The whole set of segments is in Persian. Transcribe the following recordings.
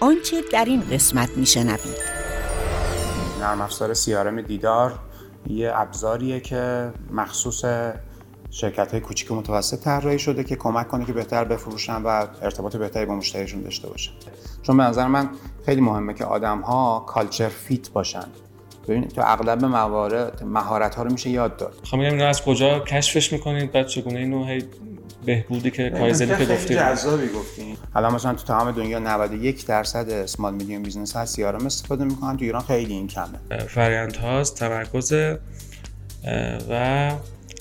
آنچه در این قسمت میشنوید. نرم افزار سیارم دیدار یه ابزاریه که مخصوص شرکت های کوچیک و متوسط طراحی شده که کمک کنه که بهتر بفروشن و ارتباط بهتری با مشتریشون داشته باشن. چون به نظر من خیلی مهمه که آدم ها کالچر فیت باشن. ببین تو اغلب موارد مهارت ها رو میشه یاد داد. خب میگم از کجا کشفش می‌کنید؟ بعد چگونه اینو هی بهبودی که کایزنی که گفتید جذابی گفتین الان مثلا تو تمام دنیا 91 درصد small medium business ها CRM استفاده می‌کنن تو ایران خیلی این کمه. فرآیند هاست تمرکز و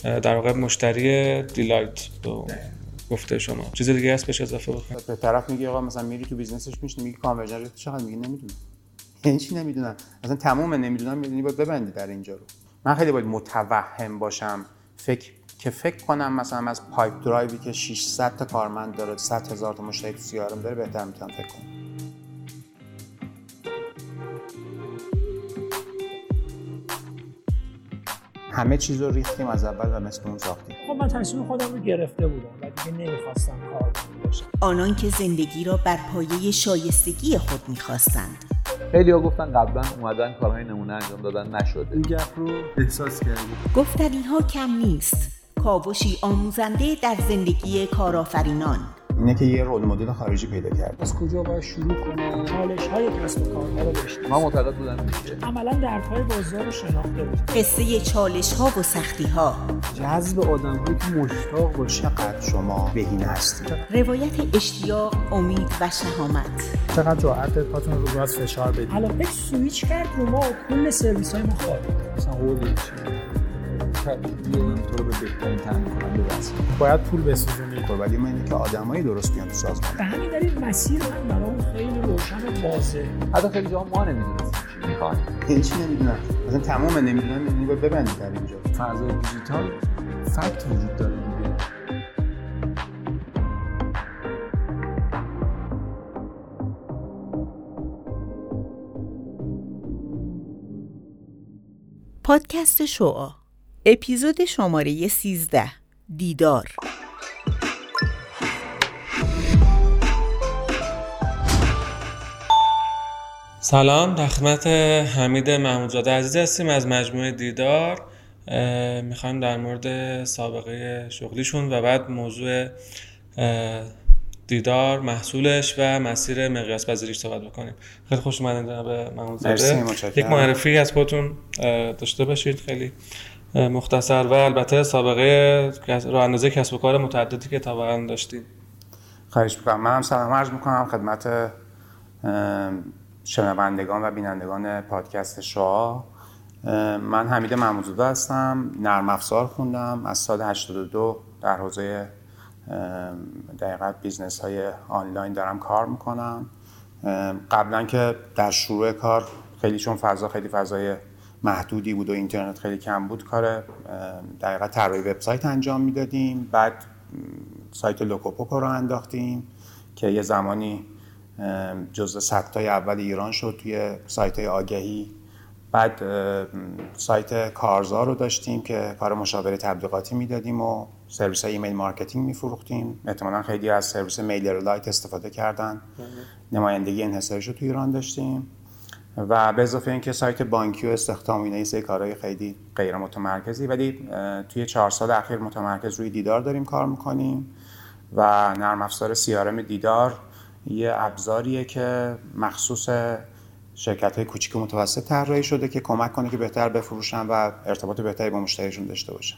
در واقع مشتری delight گفته شما. چیز دیگه هست بهش اضافه بکنید به طرف میگه آقا مثلا میری تو business ش میشینی میگی conversion rate چقدر؟ میگی نمی‌دونم. یعنی چی نمی‌دونم؟ اصلا تمام نمی‌دونم یعنی باید ببندی در اینجا رو. من خیلی باید متوهم باشم فکر که فکر کنم مثلا از پایپ درایوی که 600 تا کارمند داره 100 هزار تا مشتری تو سیارم داره بهتر می‌تونم فکر کنم. همه چیز رو ریختیم از اول و مثل اون ساختیم. خب من تصمیم خودم رو گرفته بودم و دیگه نمی‌خواستم کار باشم آنان که زندگی را بر پایه شایستگی خود می‌خواستند. خیلی ها گفتن قبلا اومدن کارهای نمونه انجام دادن نشده. این گپ رو احساس کردیم گفتنی ها کم نیست. کاوشی آموزنده در زندگی کارآفرینان. اینه که یه رول مدل خارجی پیدا کرد. از کجا باید شروع کنم چالش های کسب و کارها رو داشتم من معتقد بودم میشه عملا دردهای بازار رو شناخته بودم قصه چالش ها و سختی ها جذب آدم هایی که مشتاق باشه. چقدر شما بهینه هستید؟ روایت اشتیاق امید و شهامت. چقدر جرأت پاتون رو باز فشار بدید. علاقه سویچ کرد رو ما و کل سرویس های ما خواهد مثلا قول تو رو به بهترین تامین کننده برسونم باید پول بسوزونی. خب ولی من اینه که آدمایی درست بیان تو سازمان. به همین دلیل مسیر من برام خیلی روشن و واضحه. حتی خیلی جاها ما نمی‌دونستیم چی می‌خوایم. این چی نمی‌دونم؟ مثلا تمام نمی‌دونم یعنی باید ببندی در اینجا. فضای دیجیتال فکت وجود داره دیگه. پادکست شعا. اپیزود شماره 13 دیدار. سلام در خدمت حمید محمودزاده عزیز هستیم از مجموعه دیدار. می‌خوایم در مورد سابقه شغلیشون و بعد موضوع دیدار محصولش و مسیر مقیاس پذیریش صحبت بکنیم. خیلی خوش اومدین جناب محمودزاده. یک معرفی از خودتون داشته باشید خیلی. مختصر و البته سابقه راه اندازی کسب و کار متعددی که تا داشتید خواهش می‌کنم. من هم سلام عرض می‌کنم خدمت شنوندگان و بینندگان پادکست شعا. من حمید محمودزاده هستم. نرم افزار خوندم. از سال 82 در حوزه دقیقت business های آنلاین دارم کار می‌کنم. قبلا که در شروع کار خیلی چون فضا خیلی فضای محدودی بود و اینترنت خیلی کم بود کار دقیقا طراحی وبسایت انجام می‌دادیم. بعد سایت لوکوپوکو رو انداختیم که یه زمانی جزو صدتای اول ایران شد توی سایت های آگهی. بعد سایت کارزار رو داشتیم که کار مشاوره تبلیغاتی می‌دادیم و سرویس های email marketing میفروختیم. احتمالا خیلی از سرویس میلرلایت استفاده کردن. نمایندگی انحصاریش رو توی ایران داشتیم. و به اضافه اینکه سایت بانکی و استخدام اینا سه کارهای خیلی غیر متمرکزی ولی توی چهار سال اخیر متمرکز روی دیدار داریم کار می‌کنیم و نرم افزار سیارم دیدار یه ابزاریه که مخصوص شرکت های کوچیک و متوسط طراحی شده که کمک کنه که بهتر بفروشن و ارتباط بهتری با مشتریشون داشته باشن.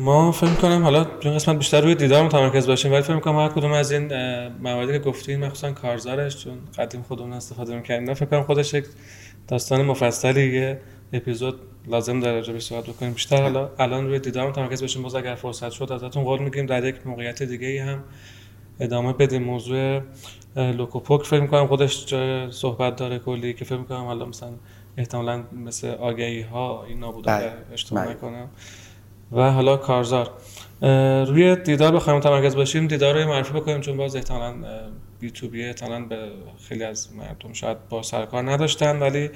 ما فکر کنم حالا این قسمت بیشتر روی دیدار متمرکز باشیم ولی فکر کنم هر کدوم از این مواردی که گفتین مخصوصا کارزارش چون قدیم خودمون استفاده می‌کردیم فکر کنم خودش یک داستان مفصلی یه اپیزود لازم داره راجع صحبت بکنیم. بیشتر حالا الان روی دیدار متمرکز باشیم. باز اگر فرصت شد ازتون قول میگیم در یک موقعیت دیگه ای هم ادامه بدیم. موضوع لوکوپوک فکر می‌کنم خودش صحبت داره کلی که فکر می‌کنم حالا مثلا احتمالاً مثل آگهی ها اینا بوده بله. اشتباه بله. نکنم. و حالا کارزار. روی دیدار بخوایم متمرکز باشیم دیدار رو معرفی بکنیم چون باز احتمالاً بی تو بی احتمالاً به خیلی از مردم شاید با سرکار نداشتن ولی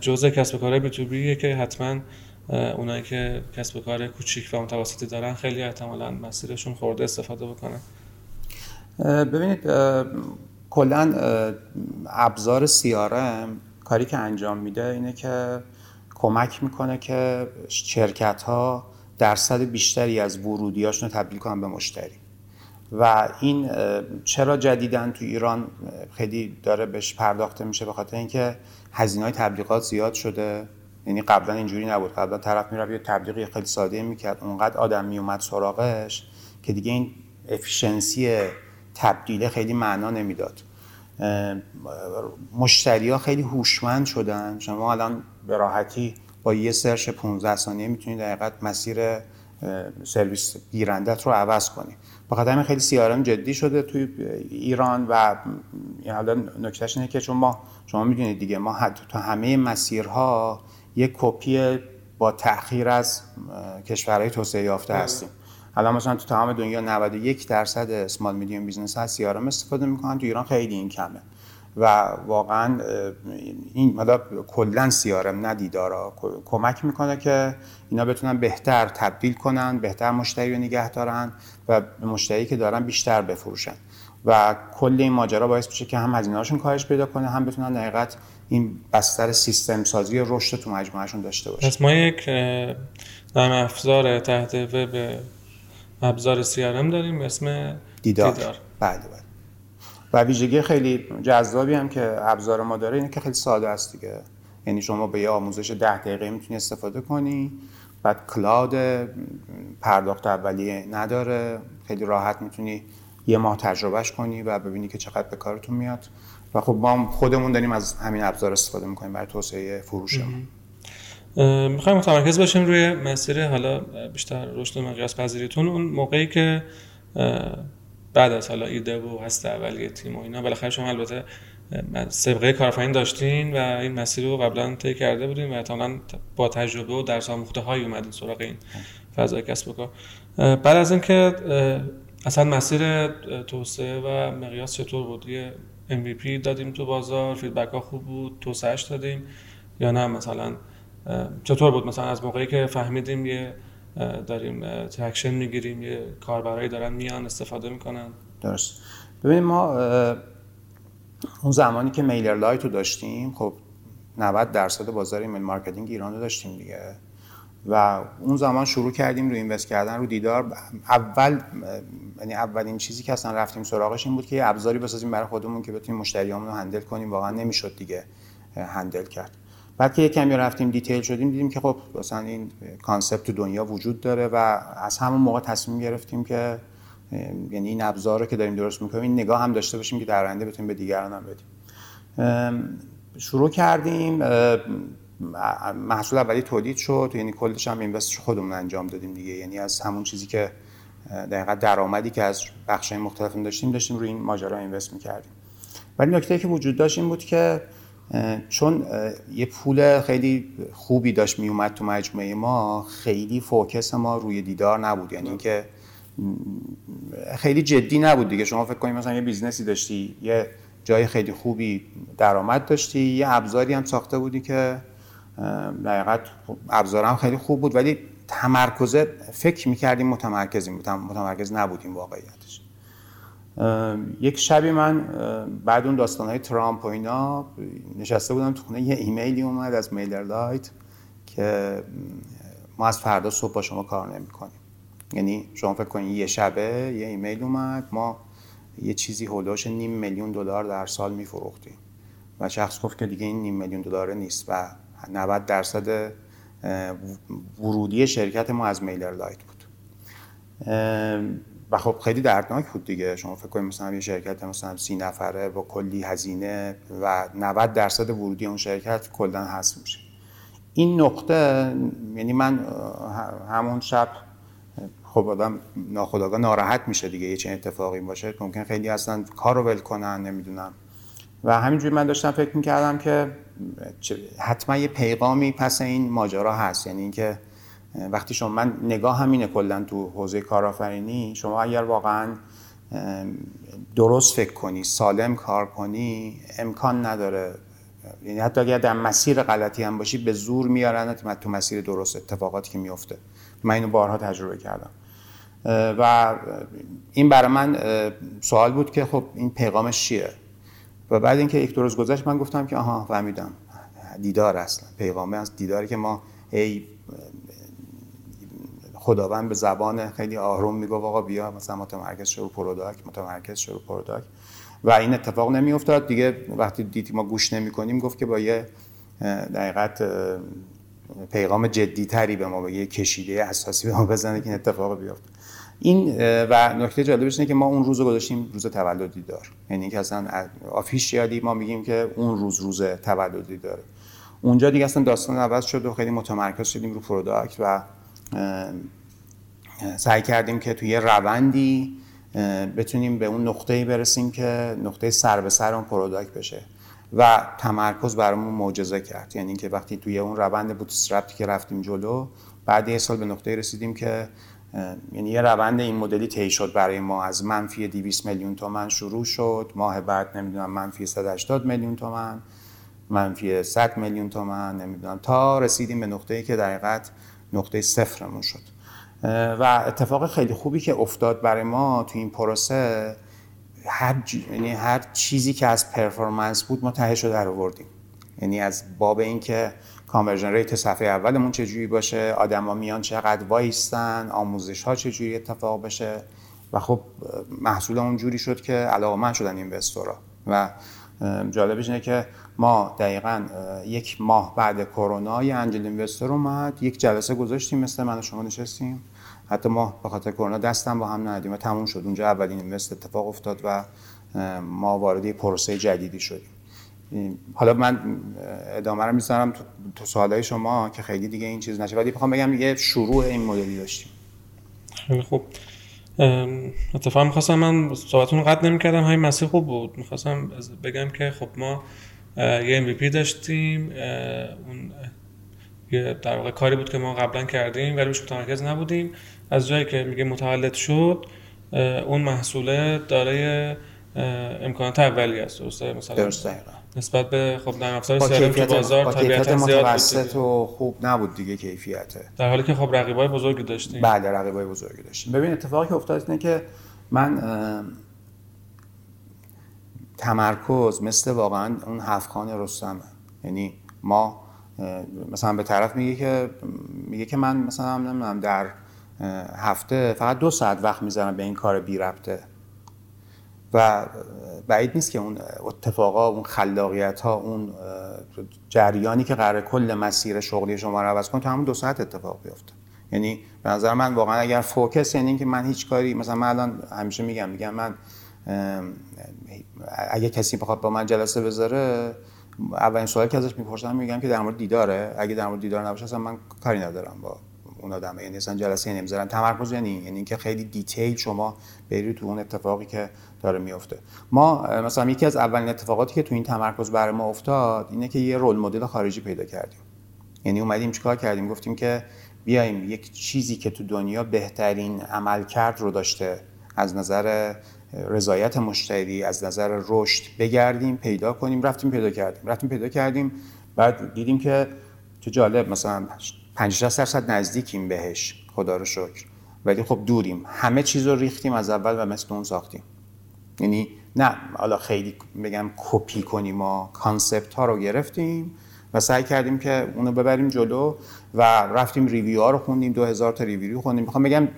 جزء کسب کارهای بی تو بیه که حتما اونایی که کسب کار کوچیک و متوسطی دارن خیلی احتمالاً مسیرشون خورده استفاده بکنن. ببینید کلا ابزار CRM کاری که انجام میده اینه که کمک می‌کنه که شرکت ها درصد بیشتری از ورودیاشون رو تبدیل کنن به مشتری. و این چرا جدیدن تو ایران خیلی داره بهش پرداخته میشه به خاطر اینکه هزینه های تبلیغات زیاد شده. یعنی قبلا اینجوری نبود. قبلا طرف میره یه تبلیغی خیلی ساده می‌کرد. اونقدر آدم میومد سراغش که دیگه این افیشنسی تبدیله خیلی معنا نمی‌داد. مشتری ها خیلی هوشمند شدن. شما الان به راحتی با یه search 15 ثانیه می‌تونید دقیقت مسیر سرویس گیرندت رو عوض کنی. بخاطر همین خیلی CRM جدی شده توی ایران و حالا نکتهش اینه که چون ما شما می‌دونید دیگه ما تو همه مسیرها یک کپی با تاخیر از کشورهای توسعه یافته هستیم. الان مثلا تو تمام دنیا 91 درصد small medium business ها از استفاده می‌کنن تو ایران خیلی این کمه. و واقعا این حالا کلا سیارم نه دیدارا کمک می‌کنه که اینا بتونن بهتر تبدیل کنن بهتر مشتری رو نگه دارن و مشتری که دارن بیشتر بفروشن. و کل این ماجرا باعث میشه که هم هزینه‌هاشون کاهش پیدا کنه هم بتونن دقیقت این بستر سیستم سازی رشد تو مجموعهشون داشته باشه. پس ما یک نرم افزار تحت وب ابزار CRM داریم اسم دیدار, دیدار. بله بله. و ویژگی خیلی جذابی هم که ابزار ما داره اینه که خیلی ساده است دیگه. یعنی شما به یه آموزش ده دقیقه می‌تونی استفاده کنی بعد کلاود پرداخت اولیه نداره خیلی راحت می‌تونی یه ماه تجربهش کنی و ببینی که چقدر به کارتون میاد. و خب ما خودمون داریم از همین ابزار استفاده می‌کنیم برای توسعه فروشمون می‌خوایم متمرکز باشیم روی مسیر حالا بیشتر رشد مقیاس پذیریتون. اون موقعی که بعد از حالا ایده و هست اولیه تیم و اینا. بالاخره شما البته سابقه کارفرین داشتین و این مسیر رو قبلا طی کرده بودین و احتمالاً با تجربه و درس آموخته هایی اومدین سراغ این فضای کسب و کار. بعد از اینکه اصلا مسیر توسعه و مقیاس چطور بود؟ یه MVP دادیم تو بازار فیدبک ها خوب بود توسعهش دادیم یا نه؟ مثلا چطور بود مثلا از موقعی که فهمیدیم یه داریم traction می‌گیریم یه کاربرایی دارن میان استفاده می‌کنن. درست. ببینیم ما اون زمانی که میلرلایت رو داشتیم خب 90 درصد بازار email marketing ایران رو داشتیم دیگه. و اون زمان شروع کردیم رو invest کردن رو دیدار. اول یعنی اولین چیزی که اصلا رفتیم سراغش این بود که ابزاری بسازیم برای خودمون که بتونیم مشتریامون رو handle کنیم. واقعا نمی‌شد دیگه handle کرد. بعد که کمی رفتیم detail شدیم دیدیم که خب مثلا این concept تو دنیا وجود داره و از همون موقع تصمیم گرفتیم که یعنی این ابزار رو که داریم درست می‌کنیم این نگاه هم داشته باشیم که در آینده بتونیم به دیگران هم بدیم. شروع کردیم محصول اولی تولید شد یعنی کلش هم invest ش خودمون انجام دادیم دیگه. یعنی از همون چیزی که دقیقا درآمدی که از بخش مختلف داشتیم داشتیم روی این ماجرا invest می‌کردیم. ولی نکته که وجود داشت این بود که چون یه پول خیلی خوبی داشت میومد تو مجموعه ما خیلی focus ما روی دیدار نبود. یعنی اینکه خیلی جدی نبود دیگه. شما فکر کنید مثلا یه business ی داشتی یه جای خیلی خوبی درآمد داشتی یه ابزاری هم ساخته بودی که در حقیقت ابزارم خیلی خوب بود. ولی تمرکزه فکر می‌کردیم متمرکزیم متمرکز نبودیم واقعیتش. یک شبی من بعد اون داستان های ترامپ و اینا نشسته بودم تو خونه یه ایمیلی اومد از MailerLite که ما از فردا صبح با شما کار نمی کنیم یعنی شما فکر کنید یه شبه یه ایمیل اومد ما یه چیزی حول و حوش نیم میلیون دلار در سال میفروختیم. و شخص گفت که دیگه این نیم میلیون دلار نیست و 90 درصد ورودی شرکت ما از MailerLite بود. و خب خیلی دردناک بود دیگه. شما فکر کنید مثلا یه شرکت مثلا سی نفره با کلی هزینه و 90 درصد ورودی اون شرکت کلا حذف میشه. این نقطه یعنی من همون شب خب آدم ناخداگاه ناراحت میشه دیگه یه چنین اتفاقی باشه. ممکن خیلی اصلا کار رو ول کنن نمی‌دونم. و همینجوری من داشتم فکر می‌کردم که حتما یه پیغامی پس این ماجرا هست. یعنی اینکه وقتی شما من نگاه همینه کلا تو حوزه کارآفرینی. شما اگر واقعا درست فکر کنی سالم کار کنی امکان نداره. یعنی حتی اگر در مسیر غلطی هم باشی به زور میارن تو مسیر درست اتفاقاتی که میفته. من اینو بارها تجربه کردم. و این برای من سوال بود که خب این پیغامش چیه؟ و بعد اینکه یک دو روز گذشت من گفتم که آها فهمیدم. دیدار اصلا. پیغامه از دیداری که ما ای خداوند به زبان خیلی آروم می‌گفت آقا بیا مثلا متمرکز شو product متمرکز شو product و این اتفاق نمیافتاد. دیگه وقتی دیدی ما گوش نمی کنیم گفت که با یه در حقیقت پیغام جدی تری به ما به یه کشیده اساسی به ما بزنه که این اتفاق بیفته. این و نکته جالبش اینه که ما اون روز رو گذاشتیم روز تولد دیدار یعنی که اصلا officially ما میگیم که اون روز روز تولد دیداره اونجا دیگه اصلا داستان عوض شد و خیلی متمرکز شدیم رو product و سعی کردیم که توی روندی بتونیم به اون نقطه‌ای برسیم که نقطه سر به سر اون product بشه و تمرکز برامون معجزه کرد. یعنی اینکه وقتی توی اون روند bootstrap ی که رفتیم جلو بعد یه سال به نقطه رسیدیم که یعنی یه روند این مدلی طی شد برای ما. از منفی 200 میلیون تومن شروع شد ماه بعد نمی‌دونم منفی 180 میلیون تومن منفی 100 میلیون تومن نمی‌دونم. تا رسیدیم به نقطه‌ای که در نقطه صفرمون شد. و اتفاق خیلی خوبی که افتاد برای ما تو این پروسه هر, یعنی هر چیزی که از performance بود ما تهش رو در آوردیم. یعنی از باب اینکه conversion rate صفحه اولمون چجوری باشه آدما میان چقدر وایستن آموزش ها چجوری اتفاق بشه. و خب محصول اون جوری شد که علاقمند شدن investor ا و جالبش اینه که ما دقیقا یک ماه بعد کرونا یه انجل اینوستور اومد یک جلسه گذاشتیم مثل من و شما نشستیم. حتی ما به خاطر کرونا دستم با هم ندیم و تموم شد. اونجا اولین اینوست اتفاق افتاد و ما وارد پروسه جدیدی شدیم. حالا من ادامه رو می‌ذارم تو, تو سوالای شما که خیلی دیگه این چیز نشه. ولی می‌خوام بگم یه شروع این مدلی داشتیم. خیلی خوب. اتفاقا می‌خواستم من صحبتون رو قطع نمی‌کردم. همین مسیر خوب بود. می‌خواستم بگم که خب ما یه MVP داشتیم اون یه در واقع کاری بود که ما قبلا کردیم ولی روش متمرکز نبودیم. از جایی که میگه متولد شد اون محصوله دارای امکانات اولی است. درسته؟ مثلا درست نسبت به خب در افزار سرم تو بازار طبیعتا زیاد متوسط و خوب نبود دیگه کیفیته در حالی که خب رقیبای بزرگی داشتیم. بله رقیبای بزرگی داشتیم. ببین اتفاقی که افتاد اینه که من تمرکز مثل واقعا اون هفخان رستمه یعنی ما مثلا به طرف میگه که میگه که من مثلا نمی‌دونم در هفته فقط دو ساعت وقت می‌ذارم به این کار بی ربطه. و بعید نیست که اون اتفاقا اون خلاقیت ها اون جریانی که قرار کل مسیر شغلی شما رو عوض کنه تا همون دو ساعت اتفاق بیفته. یعنی به نظر من واقعا اگر فوکس یعنی اینکه من هیچ کاری مثلا من الان همیشه میگم میگم من اگه کسی بخواد با من جلسه بذاره اولین سوالی که ازش می‌پرسم میگم که در مورد دیداره. اگه در مورد دیدار نباشه اصلا من کاری ندارم با اون آدم. یعنی اصلا جلسه نمی‌ذارن تمرکز یعنی یعنی اینکه خیلی دیتیل شما برید تو اون اتفاقی که داره میفته ما مثلا یکی از اولین اتفاقاتی که تو این تمرکز برای ما افتاد اینه که یه رول مدل خارجی پیدا کردیم. یعنی اومدیم چیکار کردیم؟ گفتیم که بیایم یک چیزی که تو دنیا بهترین عملکرد رو داشته از نظر رضایت مشتری از نظر رشد بگردیم پیدا کنیم. رفتیم پیدا کردیم. رفتیم پیدا کردیم. بعد دیدیم که چه جالب مثلا 50 درصد نزدیکیم بهش. خدا رو شکر. ولی خب دوریم. همه چیز رو ریختیم از اول و مثل اون ساختیم. یعنی نه حالا خیلی بگم کپی کنیم و concept ها رو گرفتیم. و سعی کردیم که اونو ببریم جلو و رفتیم review ها رو خوندیم 2000 تا review خوندیم. می‌خوام بگم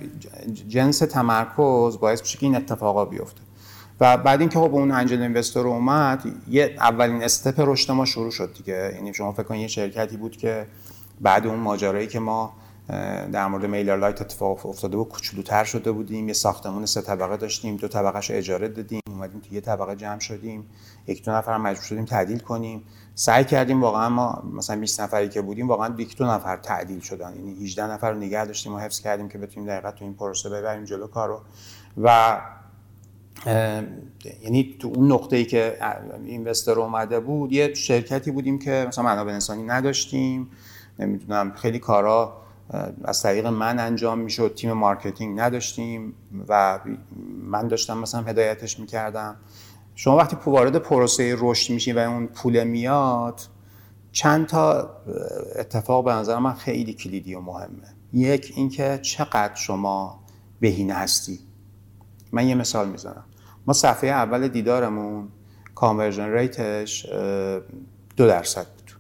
جنس تمرکز باعث میشه که این اتفاقا بیفته. و بعد اینکه خب اون angel investor اومد یه اولین step رشد ما شروع شد دیگه. یعنی شما فکر کنید یه شرکتی بود که بعد اون ماجرایی که ما در مورد میلر لایت اتفاق افتاده بود کوچولوتر شده بودیم. یه ساختمون سه طبقه داشتیم دو طبقهش اجاره دادیم. اومدیم تو یه طبقه جمع شدیم. یک دو نفر مجبور شدیم تعدیل کنیم. سعی کردیم واقعا ما مثلا 20 نفری که بودیم واقعا یک دو نفر تعدیل شدن. یعنی 18 نفر رو نگه داشتیم و حفظ کردیم که بتونیم دقیقا تو این پروسه ببریم جلو کارو. و یعنی تو اون نقطه ای که investor اومده بود یه شرکتی بودیم که مثلا منابع انسانی نداشتیم. نمی‌دونم خیلی کارا از طریق من انجام می‌شد. تیم marketing نداشتیم و من داشتم مثلا هدایتش می‌کردم. شما وقتی وارد پروسه رشد میشین و اون پول میاد چند تا اتفاق به نظر من خیلی کلیدی و مهمه. یک اینکه چقدر شما بهینه هستی. من یه مثال می‌زنم. ما صفحه اول دیدارمون conversion rate ش دو درصد بود.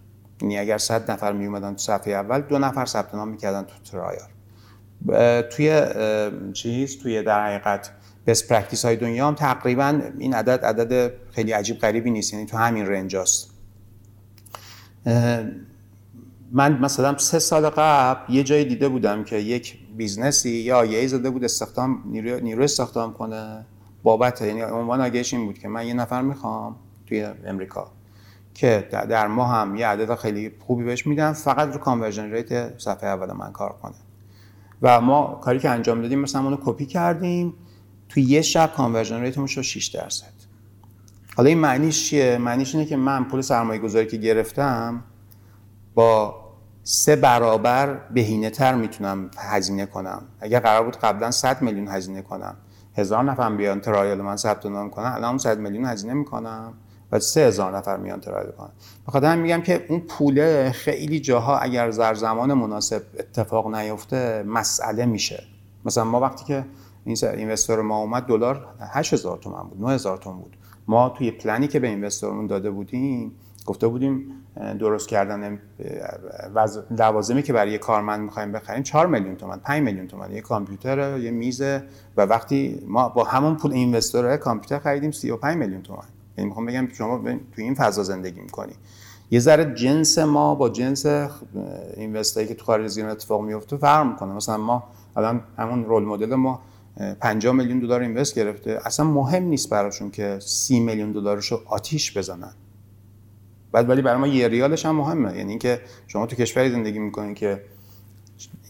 یعنی اگر 100 نفر می اومدن تو صفحه اول دو نفر ثبت نام می‌کردن تو trial توی چیز توی در حقیقت best practice های دنیا هم تقریبا این عدد عدد خیلی عجیب غریبی نیست. یعنی تو همین range هست. من مثلا سه سال قبل یه جایی دیده بودم که یک business ی یا یه زده بود استخدام نیرو, نیرو استخدام کنه. بابت یعنی عنوان آگهش این بود که من یه نفر می‌خوام توی امریکا که در ماه هم یه عدد خیلی خوبی بهش میدم فقط رو conversion rate صفحه اول من کار کنه. و ما کاری که انجام دادیم مثلا اونو کپی کردیم. توی یه شب conversion rate مون شد 6 درصد. حالا این معنیش چیه؟ معنیش اینه که من پول سرمایه گذاری که گرفتم با سه برابر بهینه تر می‌تونم هزینه کنم. اگر قرار بود قبلا 100 میلیون هزینه کنم. هزار نفر بیان ترایل من ثبت نام کنن الان 100 میلیون هزینه می‌کنم. و سه هزار نفر میان ترایل کنن. بخاطر میگم که اون پوله خیلی جاها اگر در زمان مناسب اتفاق نیفته مسئله میشه. مثلا ما وقتی که این اینوستور ما اومد دلار 8000 تومان بود 9000 تومان بود. ما توی پلنی که به اینوستورمون داده بودیم گفته بودیم درست کردن لوازمی که برای کارمند می‌خوایم بخریم 4 میلیون تومان 5 میلیون تومان یه کامپیوتر یه میز و وقتی ما با همون پول اینوستور کامپیوتر خریدیم 35 میلیون تومان یعنی می‌خوام بگم شما تو این فضا زندگی می‌کنی. یه ذره جنس ما با جنس اینوستایی که تو خارج از اتفاق میفته فرق می‌کنه. مثلا ما الان همون رول مدل ما 50 میلیون دلار اینوست گرفته. اصلا مهم نیست براشون که 30 میلیون دلارش رو آتیش بزنن. بعد ولی برای ما یه ریالش هم مهمه. یعنی اینکه شما تو کشوری زندگی می‌کنین که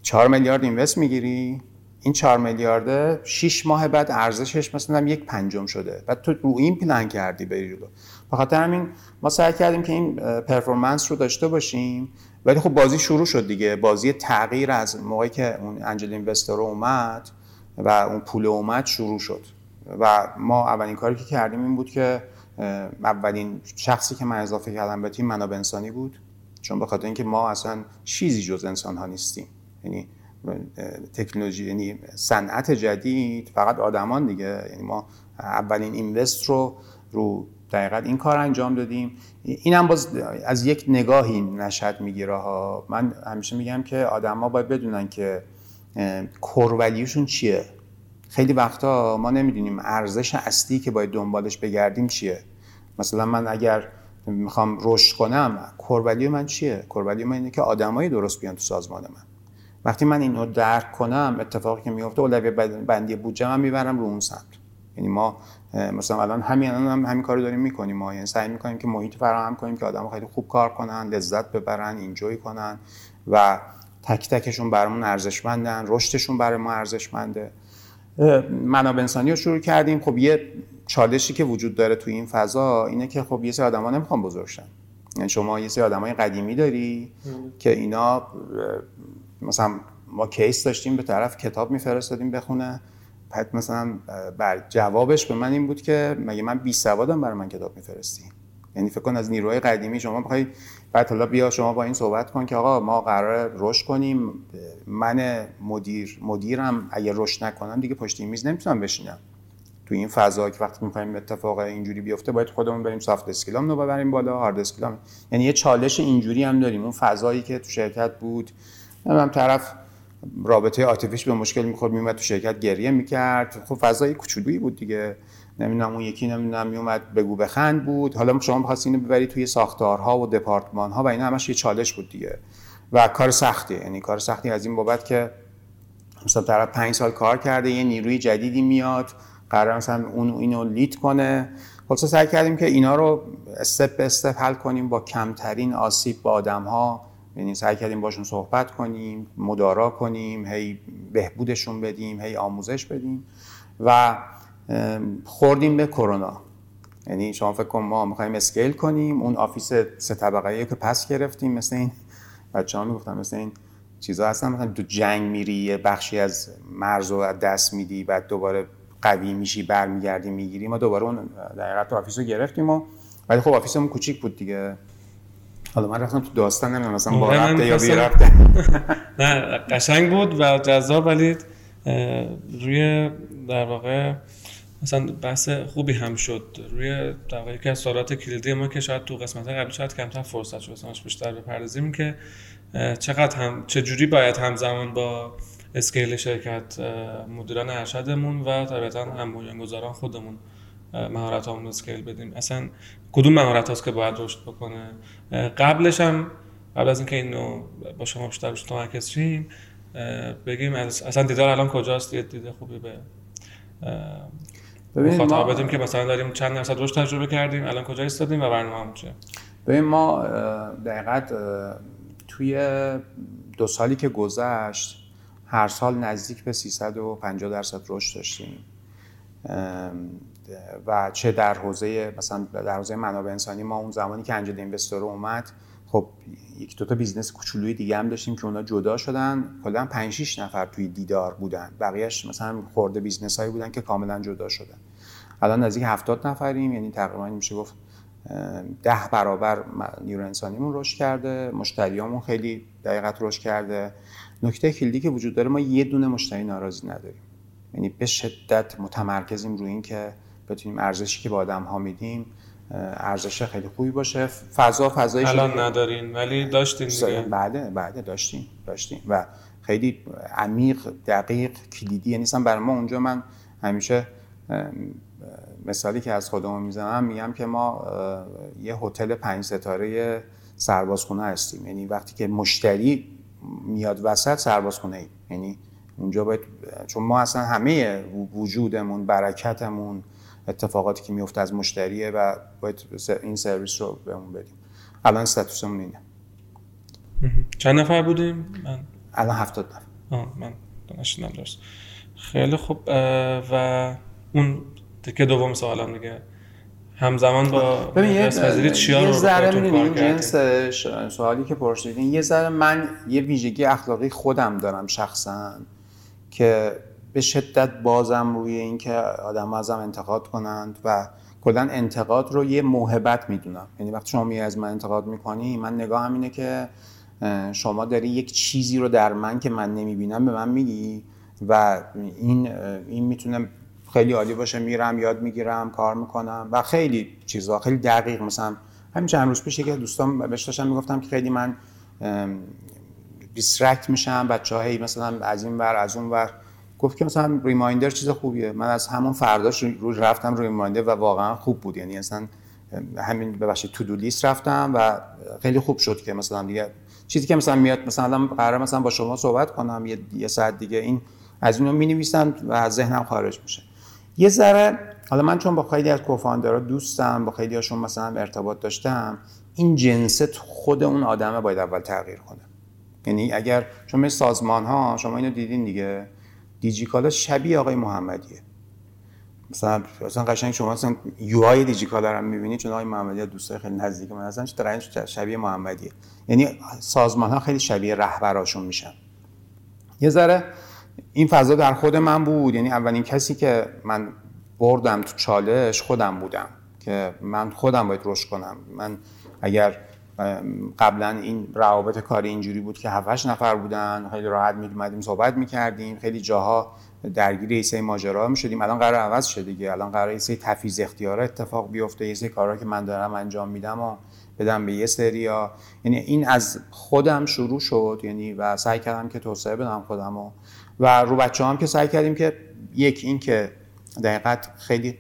4 میلیارد اینوست می‌گیری. این 4 میلیارده 6 ماه بعد ارزشش مثلا یک پنجم شده. بعد تو رو این پلن کردی بری جلو. بخاطر همین ما سعی کردیم که این پرفورمنس رو داشته باشیم. ولی خب بازی شروع شد دیگه. بازی تغییر از موقعی که اون انجل اینوستر اومد و اون پول اومد شروع شد. و ما اولین کاری که کردیم این بود که اولین شخصی که من اضافه کردم به تیم منابع انسانی بود. چون به خاطر اینکه ما اصلا چیزی جز انسان ها نیستیم. یعنی تکنولوژی یعنی صنعت جدید فقط آدمان دیگه. یعنی ما اولین اینوست رو رو دقیقت این کار انجام دادیم. این هم باز از یک نگاهی نشد می‌گیره ها. من همیشه میگم که آدما باید بدونن که کورولیوشون چیه؟ خیلی وقتا ما نمی‌دونیم ارزش اصلی که باید دنبالش بگردیم چیه. مثلا من اگر می‌خوام رشد کنم کورولیو من چیه؟ کورولیو من اینه که آدمایی درست بیان تو سازمان من. وقتی من اینو درک کنم اتفاقی که میفته اولویه بندی بودجه من می‌برم رو اون سمت. یعنی ما مثلا الان همین الان هم همین کارو داریم می‌کنیم ما. یعنی سعی می‌کنیم که محیط فراهم کنیم که آدم خیلی خوب کار کنن لذت ببرن اینجوی کنن و تک تکشون برامون ارزشمندن رشدشون برای ما ارزشمنده. منابع انسانی رو شروع کردیم. خب یه چالشی که وجود داره توی این فضا اینه که خب یه سری آدما نمی‌خوان بزرگشن. یعنی شما یه سری آدمای قدیمی داری که اینا مثلا ما کیس داشتیم به طرف کتاب میفرستادیم بخونه. بعد مثلا بر جوابش به من این بود که مگه من بی سوادم برای من کتاب میفرستی؟ یعنی فکر کن از نیروهای قدیمی شما بخوای بعد حالا بیا شما با این صحبت کن که آقا ما قرار رشد کنیم. من مدیر مدیرم اگه رشد نکنم دیگه پشت این میز نمی‌تونم بشینم. تو این فضا که وقتی می‌خوایم اتفاق اینجوری بیفته باید خودمون بریم سافت اسکیلام رو ببریم بالا هارد اسکیلام یعنی یه چالش اینجوری هم داریم. اون فضایی که تو شرکت بود هم طرف رابطه عاطفیش به مشکل می‌خورد میومد تو شرکت گریه می‌کرد. خب فضای کوچولویی بود دیگه. نمی‌دونم اون یکی نمی‌دونم میومد بگو بخند بود. حالا شما می‌خواستید اینو ببری توی ساختارها و دپارتمان‌ها و اینا همش یه چالش بود دیگه. و کار سختی یعنی کار سختی از این بابت که مثلا طرف پنج سال کار کرده یه نیروی جدیدی میاد قرار مثلا اون اینو lead کنه. خلاصه سعی کردیم که اینا رو step به step حل کنیم با کمترین آسیب با آدم ها یعنی سعی کردیم باشون صحبت کنیم مدارا کنیم هی بهبودشون بدیم هی آموزش بدیم. و خوردیم به کرونا. یعنی شما فکر کن ما می‌خوایم scale کنیم اون office سه طبقه که پس گرفتیم مثل این بچه ها می‌گفتن مثل این چیزا هستن. مثلا تو جنگ میری یه بخشی از مرز رو دست میدی بعد دوباره قوی میشی برمیگردی می‌گیری. ما دوباره اون در office رو گرفتیم و ولی خب office مون کوچیک بود دیگه. حالا من رفتم تو داستان نمی‌دونم مثلا با ربطه یا بی ربطه. نه قشنگ بود و جذاب ولی روی در واقع مثلا بحث خوبی هم شد. روی در یکی از سوالات کلیدی ما که شاید تو قسمت قبلی شاید کمتر فرصت شد بیشتر بپردازیم که چقدر هم چجوری باید همزمان با اسکیل شرکت مدیران ارشدمون و طبیعتا هم بنیانگذاران خودمون مهارت رو اسکیل بدیم؟ اصلا کدوم مهارت هاست که باید رشد بکنه؟ قبلش هم قبل از اینکه اینو با شما بیشتر روش تمرکز شیم بگیم اصلا دیدار الان کجاست؟ یه دیده خوبی به ببینید ما مخاطب بدیم که مثلا داریم چند درصد رشد تجربه کردیم الان کجا ایستادیم و برنامه‌مون چیه؟ ببین ما در حقیقت توی دو سالی که گذشت هر سال نزدیک به 350 درصد رشد داشتیم. و چه در حوزه مثلا در حوزه منابع انسانی ما اون زمانی که angel investor اومد خب یک دو تا business کوچولوی دیگه هم داشتیم که اونا جدا شدن. کلا 5 6 نفر توی دیدار بودن. بقیهش مثلا خورده business هایی بودن که کاملا جدا شدن. الان نزدیک 70 نفریم یعنی تقریبا میشه گفت ده برابر نیرو انسانیمون رشد کرده. مشتریامون خیلی دقیقت رشد کرده. نکته کلیدی که وجود داره ما یه دونه مشتری ناراضی نداریم. یعنی به شدت متمرکزیم روی این که بتونیم ارزشی که به آدم ها میدیم ارزش خیلی خوبی باشه. فضا فضای الان ندارین ولی داشتین دیگه. بعد بعد داشتیم داشتیم. و خیلی عمیق دقیق کلیدی. یعنی مثلا برای ما اونجا من همیشه مثالی که از خودمون می‌زنم میگم که ما یه هتل پنج ستاره سربازخونه هستیم. یعنی وقتی که مشتری میاد وسط سربازخونه ای یعنی اونجا باید چون ما اصلا همه وجودمون برکتمون اتفاقاتی که میفته از مشتریه و باید این سرویس رو بهمون بدیم. الان استاتوسمون اینه. چند نفر بودیم؟ من الان هفتاد نفر. آه من نشیدم درست. خیلی خوب و اون تیکه دوم سوالم دیگه. همزمان با ببین چیا رو ذره جنسش سوالی که پرسیدین یه ذره من یه ویژگی اخلاقی خودم دارم شخصا که به شدت بازم روی اینکه آدم ازم انتقاد کنند و کلا انتقاد رو یه موهبت می‌دونم. یعنی وقتی شما می از من انتقاد می‌کنی من نگاهم اینه که شما داری یک چیزی رو در من که من نمی‌بینم به من میگی و این این می‌تونه خیلی عالی باشه میرم یاد می‌گیرم کار می‌کنم و خیلی چیزا خیلی دقیق. مثلا همین چند روز پیش که دوستان بهش داشتم می‌گفتم که خیلی من distract میشم بچه هی مثلا از این ور از اون ور. گفت که مثلا reminder چیز خوبیه. من از همون فرداش رو رفتم reminder و واقعا خوب بود. یعنی اصلا همین ببخشید تو لیست رفتم و خیلی خوب شد که مثلا دیگه چیزی که مثلا میاد مثلا الان قرار مثلا با شما صحبت کنم یه, یه ساعت دیگه این از اینو می نویسم و از ذهنم خارج میشه. یه ذره حالا من چون با خیلی از کوفاندرها دوستم با خیلی هاشون مثلا ارتباط داشتم این جنست خود اون آدمه باید اول تغییر کنه. یعنی اگر مثل سازمان ها شما اینو دیدین دیگه. دیجیکالا شبیه آقای محمدیه. مثلا مثلا قشنگ شما مثلا یو آی دیجیکالا رو می‌بینید چون آقای محمدی دوستای خیلی نزدیک من هستن دقیقاً شبیه محمدیه. یعنی سازمان ها خیلی شبیه رهبراشون میشن. یه ذره این فضا در خود من بود. یعنی اولین کسی که من بردم تو چالش خودم بودم که من خودم باید رشد کنم. من اگر قبلا این روابط کاری اینجوری بود که 7 نفر بودن خیلی راحت می‌اومدیم صحبت می‌کردیم. خیلی جاها درگیر یه سری ماجرا می‌شدیم. الان قرار عوض شده دیگه. الان قرار یه سری تفیض اختیارا اتفاق بیفته یه کارا که من دارم انجام میدم و بدم به یه سریا. یعنی این از خودم شروع شد یعنی و سعی کردم که توسعه بدم خودم و, و رو بچه هم که سعی کردیم که یک این که دقیقت خیلی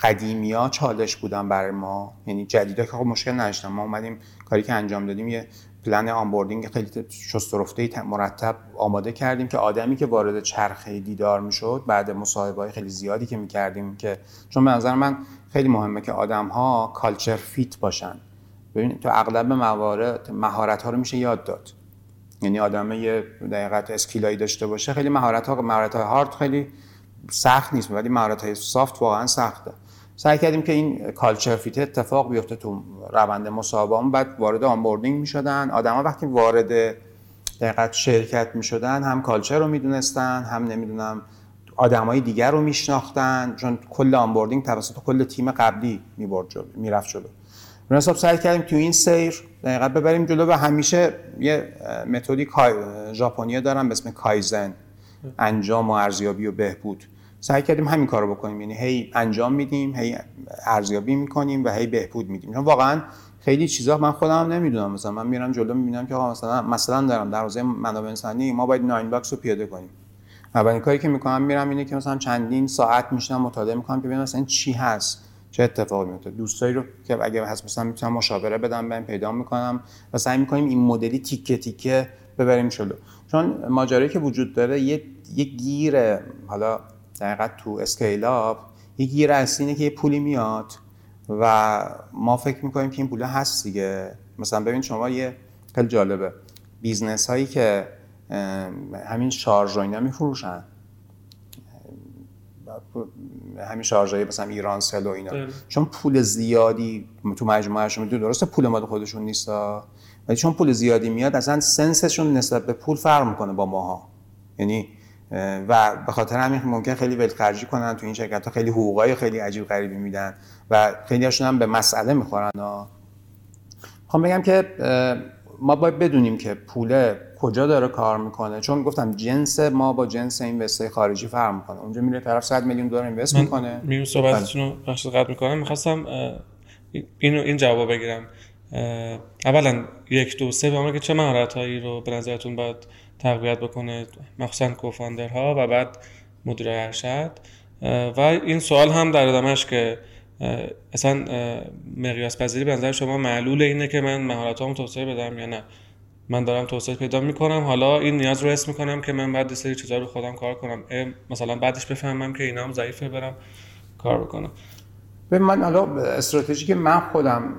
قدیمی ها چالش بودن برای ما. یعنی جدیدا که خب مشکل نداشتم ما اومدیم کاری که انجام دادیم یه پلن آنبوردینگ خیلی شست و مرتب آماده کردیم که آدمی که وارد چرخه دیدار می‌شد بعد مصاحبه خیلی زیادی که می‌کردیم که چون به نظر من خیلی مهمه که آدم ها culture fit باشن. ببین تو اغلب موارد مهارت ها رو میشه یاد داد. یعنی آدم یه در حقیقت skill ایی داشته باشه خیلی مهارت ها مهارت های هارد خیلی سخت نیست ولی مهارت های soft واقعا سخته. سعی کردیم که این culture fit اتفاق بیفته تو روند مصاحبه بعد وارد onboarding می‌شدن. آدما وقتی وارد در حقیقت شرکت می‌شدن هم culture رو می‌دونستن هم نمی‌دونم آدمای دیگر رو میشناختن. چون کل onboarding توسط کل تیم قبلی می‌برد جلو می‌رفت جلو. به حساب سعی کردیم تو این سیر در حقیقت ببریم جلو و همیشه یه متدی ژاپنی دارن به اسم کایزن. انجام و ارزیابی و بهبود. سعی کردیم همین کارو بکنیم. یعنی هی انجام میدیم هی ارزیابی می‌کنیم و هی بهبود میدیم. چون واقعا خیلی چیزا من خودم نمی‌دونم. مثلا من میرم جلو می‌بینم که مثلا مثلا دارم در حوزه منابع انسانی ما باید nine box رو پیاده کنیم. اولین کاری که می‌کنم میرم اینه که مثلا چندین ساعت میشنم مطالعه می‌کنم که ببینم مثلا چی هست چه اتفاقی میفته دوستایی رو که اگه هست مثلا می‌تونم مشاوره بدم بهم پیدا می‌کنم و سعی می‌کنیم این مدلی تیکه تیکه ببریم جلو. چون ماجرایی که وجود داره یه یه گیر حالا در تو scale up یه گیر اصلی اینه که یه پولی میاد و ما فکر می‌کنیم که این پوله هست دیگه. مثلا ببین شما یه خیلی جالبه. business هایی که همین شارژ اینا میفروشن. همین شارژای مثلا ایران سل و اینا. چون پول زیادی تو مجموعهشون میدون درسته پول مال خودشون نیست ولی چون پول زیادی میاد اصلا sense شون نسبت به پول فرق می‌کنه با ماها. یعنی و به خاطر همین ممکن خیلی ولخرجی کنن تو این شرکت ها خیلی حقوقای خیلی عجیب غریبی میدن و خیلی هاشون هم به مسئله می‌خورن. ها خب بگم که ما باید بدونیم که پول کجا داره کار می‌کنه. چون گفتم جنس ما با جنس این وسته خارجی فرق می‌کنه. اونجا میره طرف 100 میلیون دلار اینوست می‌کنه. میون صحبتتون رو بخش قطع می‌کنم. می‌خواستم اینو این جواب بگیرم. اولا یک دو سه به که چه مهارت هایی رو به نظرتون باید تقویت بکنه مخصوصا کوفاندرها و بعد مدیر ارشد. و این سوال هم در ادامهش که اصلا مقیاس پذیری به نظر شما معلول اینه که من مهارتامو توسعه بدم یا نه؟ من دارم توسعه پیدا می‌کنم. حالا این نیاز رو حس می‌کنم که من بعد سری چیزا رو خودم کار کنم. مثلا بعدش بفهمم که اینام ضعیفه برم کار بکنم. به من حالا استراتژی که من خودم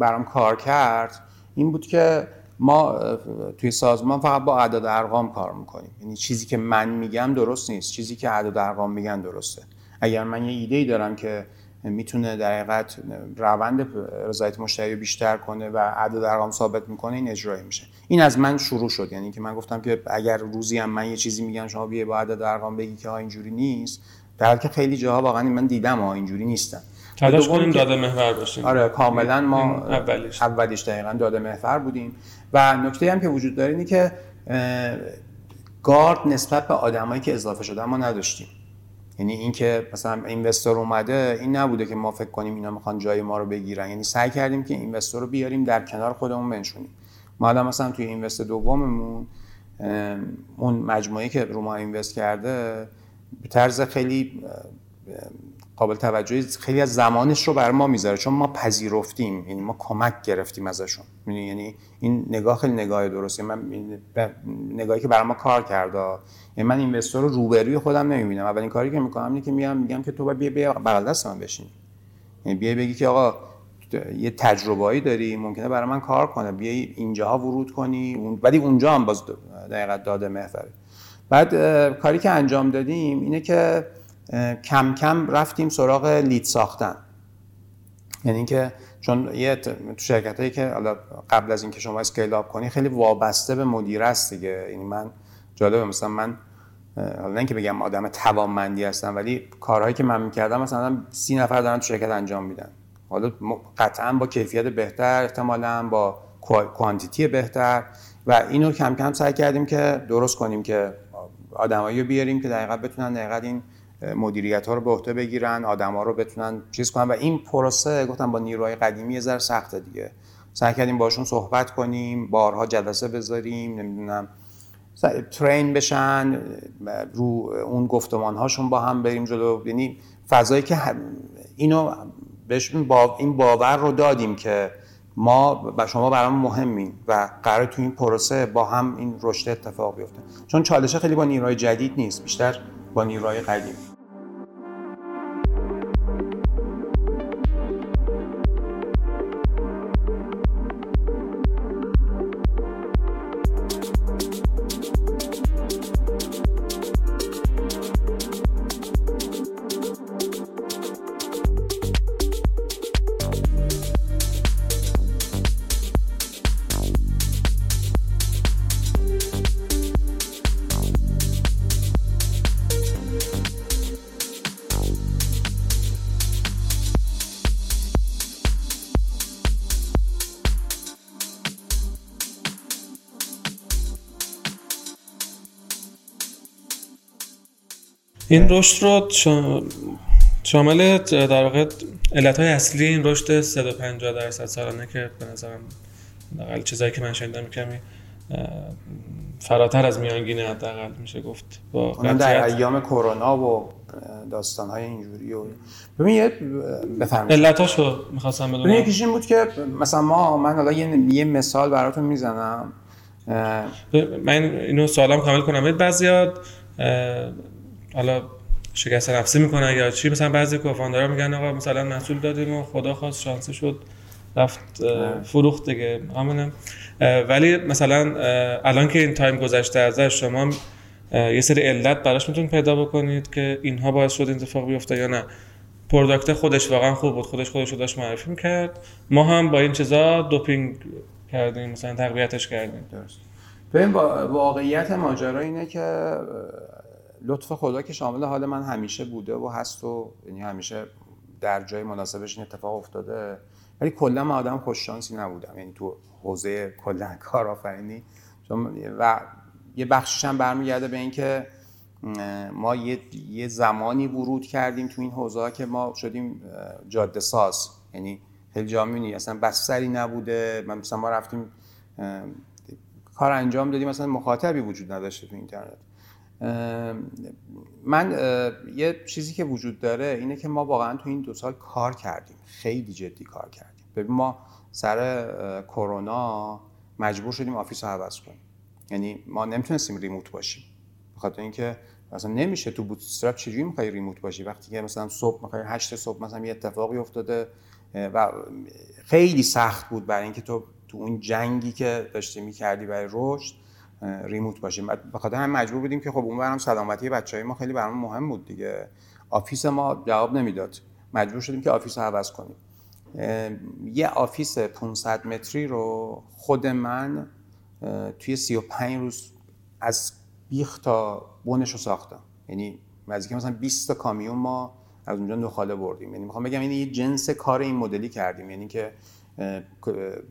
برام کار کرد این بود که ما توی سازمان فقط با اعداد ارقام کار می‌کنیم. یعنی چیزی که من میگم درست نیست. چیزی که اعداد ارقام میگن درسته. اگر من یه ایده ای دارم که می‌تونه در حقیقت روند رضایت مشتری رو بیشتر کنه و اعداد ارقام ثابت می‌کنه این اجرایی میشه. این از من شروع شد. یعنی که من گفتم که اگر روزی هم من یه چیزی میگم شما بیا با عدد ارقام بگی که ها اینجوری نیست. در حالی که خیلی جاها واقعا من دیدم ها اینجوری نیستن. تلاش کنیم داده محور باشیم. آره کاملا ما اولیش اولیش دقیقا داده محور بودیم. و نکته هم که وجود داره اینه که گارد نسبت به آدمایی که اضافه شده ما نداشتیم. یعنی اینکه مثلا اینوستور اومده این نبوده که ما فکر کنیم اینا می‌خوان جای ما رو بگیرن. یعنی سعی کردیم که اینوستور رو بیاریم در کنار خودمون بنشونیم. ما الان مثلا توی اینوست دوممون اون مجموعه که رو ما اینوست کرده به طرز خیلی قابل توجهی خیلی از زمانش رو بر ما می‌ذاره چون ما پذیرفتیم یعنی ما کمک گرفتیم ازشون. یعنی, یعنی این نگاه خیلی نگاه درسته. من نگاهی که برای ما کار کرده یعنی من اینوستور رو روبروی خودم نمی‌بینم. اولین کاری که می‌کنم اینه که میگم میگم که تو بیا بیا بغل دست من بشین یعنی بیا بگی که آقا یه تجربه‌ای داری ممکنه برای من کار کنه. بیا اینجاها ورود کنی. ولی اونجا هم باز دقیقاً داده محوره. بعد کاری که انجام دادیم اینه که کم کم رفتیم سراغ لید ساختن. یعنی اینکه چون یه تو شرکت هایی که قبل از اینکه شما اسکیل اپ کنی خیلی وابسته به مدیر است دیگه. یعنی من جالبه مثلا من حالا نه اینکه بگم آدم توانمندی هستم ولی کارهایی که من می‌کردم مثلا سی نفر دارن تو شرکت انجام میدن. حالا قطعا با کیفیت بهتر احتمالا با کوانتیتی بهتر. و اینو کم کم سعی کردیم که درست کنیم که آدمایی رو بیاریم که دقیقا بتونن دقیقا این مدیریت ها رو به عهده بگیرن آدما رو بتونن چیز کنن. و این پروسه گفتم با نیروهای قدیمی یه ذره سخته دیگه. سعی کردیم باشون صحبت کنیم بارها جلسه بذاریم نمی‌دونم ترین بشن رو اون گفتمان هاشون با هم بریم جلو. یعنی فضایی که اینو با این باور رو دادیم که ما و شما برام مهمین و قرار تو این پروسه با هم این رشد اتفاق بیفته. چون چالشه خیلی با نیروهای جدید نیست بیشتر با نیروهای قدیم. این رشد رو شا- شامل در واقع علت های اصلی این رشد 150 درصد سالانه که به نظرم حداقل چیزایی که من شنیدم کمی فراتر از میانگین حداقل میشه گفت با اونم در. ایام کرونا و داستان های اینجوری و ببین یه بفرمایید. علتاشو می‌خواستم ببین بدونم یکیش این بود که مثلا ما من حالا یه, مثال براتون می‌زنم. من اینو سوالم کامل کنم. بعضیا حالا شکسته نفسی می‌کنن یا چی؟ مثلا بعضی co-founder ها میگن آقا مثلا محصول دادیم و خدا خواست شانسی شد رفت فروخت دیگه. اه، ولی مثلا الان که این time گذشته ازش شما یه سری علت براش می‌تونید پیدا بکنید که اینها باعث شد این اتفاق بیفته یا نه. product خودش واقعا خوب بود خودش خودش رو داشت معرفی می‌کرد. ما هم با این چیزا دوپینگ کردیم مثلا تقویتش کردیم. درست. ببین واقعیت ماجرا اینه که لطف خدا که شامل حال من همیشه بوده و هست و یعنی همیشه در جای مناسبش این اتفاق افتاده. ولی کلا من آدم خوش شانسی نبودم. یعنی تو حوزه کلا کارآفرینی. و یه بخشش هم برمیگرده به اینکه ما یه, یه زمانی ورود کردیم تو این حوزه ها که ما شدیم جاده ساز. یعنی خیلی جا می‌بینی اصلا بستری نبوده. من مثلا ما رفتیم کار انجام دادیم. مثلا مخاطبی وجود نداشته تو اینترنت. من یه چیزی که وجود داره اینه که ما واقعا تو این دو سال کار کردیم. خیلی جدی کار کردیم. ببین ما سر کرونا مجبور شدیم office رو عوض کنیم. یعنی ما نمی‌تونستیم remote باشیم. به خاطر اینکه مثلا نمیشه تو bootstrap چجوری می‌خوای remote باشی؟ وقتی که مثلا صبح می‌خوای 8 صبح مثلا یه اتفاقی افتاده و خیلی سخت بود برای اینکه تو تو اون جنگی که داشتی می‌کردی برای رشد remote باشیم. بعد به خاطر هم مجبور بودیم که خب اون برم سلامتی بچهای ما خیلی برام مهم بود دیگه. office ما جواب نمی‌داد. مجبور شدیم که office رو عوض کنیم. یه office 500 متری رو خود من توی 35 روز از بیخ تا بنش رو ساختم. یعنی نزدیک مثلا 20 تا کامیون ما از اونجا نخاله بردیم. یعنی می‌خوام بگم این یه جنس کار این مدلی کردیم. یعنی که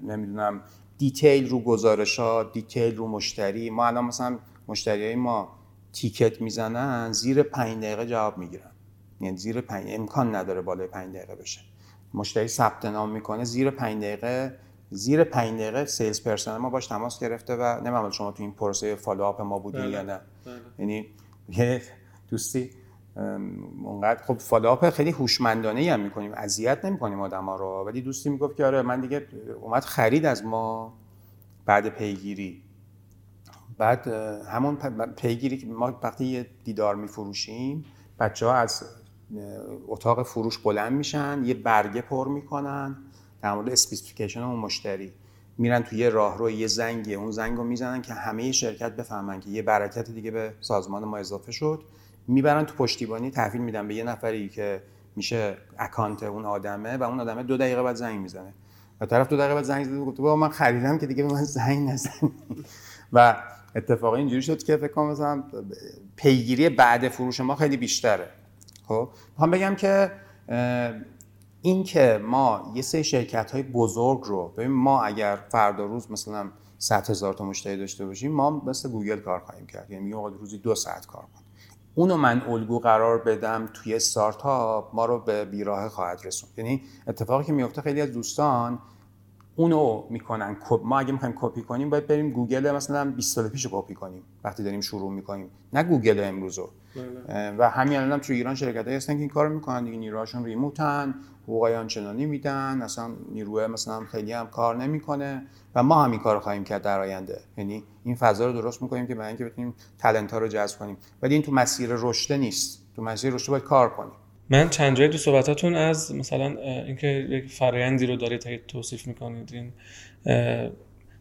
نمی‌دونم detail رو گزارشات detail رو مشتری ما الان مثلا مشتری های ما ticket می‌زنن زیر 5 دقیقه جواب می‌گیرن یعنی زیر 5 امکان نداره بالای 5 دقیقه بشه مشتری ثبت نام می‌کنه زیر 5 دقیقه زیر 5 دقیقه sales پرسنل ما باش تماس گرفته و نمی‌دونم شما تو این پروسه follow up ما بودین بله. یا نه بله. یعنی یه دوستی اونقدر خب follow up خیلی هوشمندانه ای هم می‌کنیم. اذیت نمی‌کنیم آدما رو. ولی دوستی می‌گفت که آره من دیگه اومد خرید از ما بعد پیگیری. بعد همون پیگیری که ما وقتی یه دیدار میفروشیم بچه ها از اتاق فروش بلند میشن یه برگه پر می‌کنن در مورد specification اون مشتری. میرن توی یه راهرو یه زنگیه اون زنگ رو می‌زنن که همه شرکت بفهمن که یه برکت دیگه به سازمان ما اضافه شد. می‌برن تو پشتیبانی تحویل میدن به یه نفری که میشه account اون آدمه و اون آدمه دو دقیقه بعد زنگ می‌زنه. و طرف دو دقیقه بعد زنگ زده گفت بابا من خریدم که دیگه به من زنگ نزن و اتفاقی اینجوری شد که فکر کنم مثلا پیگیری بعد فروش ما خیلی بیشتره. خب می‌خوام بگم که این که ما یه سری شرکت های بزرگ رو ببین ما اگر فردا روز مثلا 100 هزار تا مشتری داشته باشیم ما مثل گوگل کار خواهیم کرد. یعنی میگم روزی دو ساعت کار کن اونو من الگو قرار بدم توی استارتاپ ما رو به بیراه خواهد رسوند. یعنی اتفاقی که میفته خیلی از دوستان اونو می‌کنن ما اگه می‌خوایم کپی کنیم باید بریم گوگل مثلا 20 سال پیش کپی کنیم. وقتی داریم شروع می‌کنیم. نه گوگل امروز رو و همین الان هم تو ایران شرکت هستن که این کارو می‌کنن دیگه نیروهاشون ریموتن حقوقای آنچنانی میدن اصلا نیروه مثلا خیلی هم کار نمی‌کنه. و ما هم این کارو خواهیم کرد در آینده. یعنی این فضا رو درست می‌کنیم که برای اینکه بتونیم تالنت ها رو جذب کنیم. ولی این تو مسیر رشد نیست. تو مسیر رشد باید کار کنیم. من چند جای تو صحبتاتون از مثلا اینکه یک فرایندی رو دارید توصیف می‌کنید این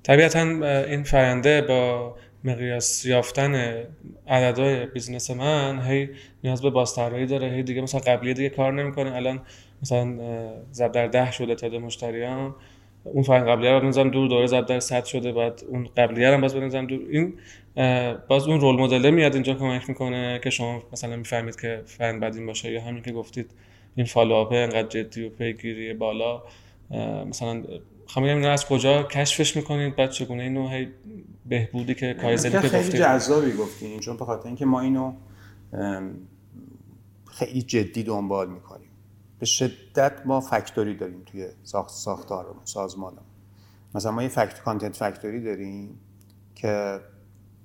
طبیعتا این فراینده با مقیاس یافتن عددهای business من هی نیاز به بازطراحی داره هی دیگه مثلا قبلی دیگه کار نمی‌کنه الان مثلا ضرب در ده شده تعداد مشتریان اون فرآیند قبلیه رو بندازم دور دوره ضرب در صد شده بعد اون قبلیه رو هم باز بندازم دور این باز اون role model میاد اینجا کمک می‌کنه که شما مثلا می‌فهمید که فرآیند بعد این باشه یا همین که گفتید این follow up انقدر جدی و پیگیری بالا مثلا خواهم بگم اینو از کجا کشفش می‌کنید بعد چگونه اینو هی بهبودی که kaizen ی که خیلی جذابی گفتین چون به خاطر اینکه ما اینو خیلی جدی دنبال می‌کنیم. به شدت ما factory داریم توی ساخت ساختارمون سازمانمون مثلا ما یه فکت content factory داریم که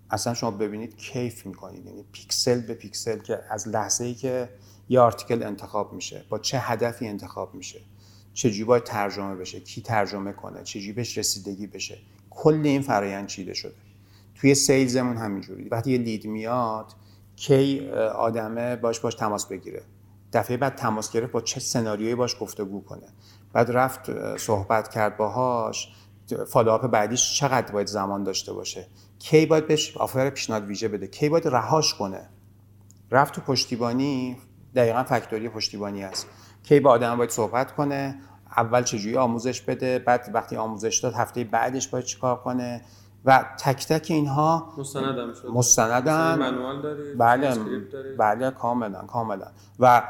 اصلا شما ببینید کیف می‌کنید. یعنی پیکسل به پیکسل که از لحظه ای که یه article انتخاب میشه با چه هدفی انتخاب میشه. چجوری باید ترجمه بشه کی ترجمه کنه چجوری بهش رسیدگی بشه. کل این فرایند چیده شده. توی sales مون همینجوری. وقتی یه lead میاد کی آدمه باش باش تماس بگیره. دفعه بعد تماس گرفت با چه سناریویی باش گفتگو کنه. بعد رفت صحبت کرد باهاش. follow up بعدیش چقدر باید زمان داشته باشه. کی باید بهش offer پیشنهاد ویژه بده. کی باید رهاش کنه. رفت تو پشتیبانی. دقیقا فکتوری پشتیبانی است کی با آدم باید صحبت کنه اول چجوری آموزش بده بعد وقتی آموزش داد هفته بعدش باید چیکار کنه؟ و تک تک اینها مستندم شد. مستندن. منوال دارید بله دارید؟ بله کاملا کاملا. و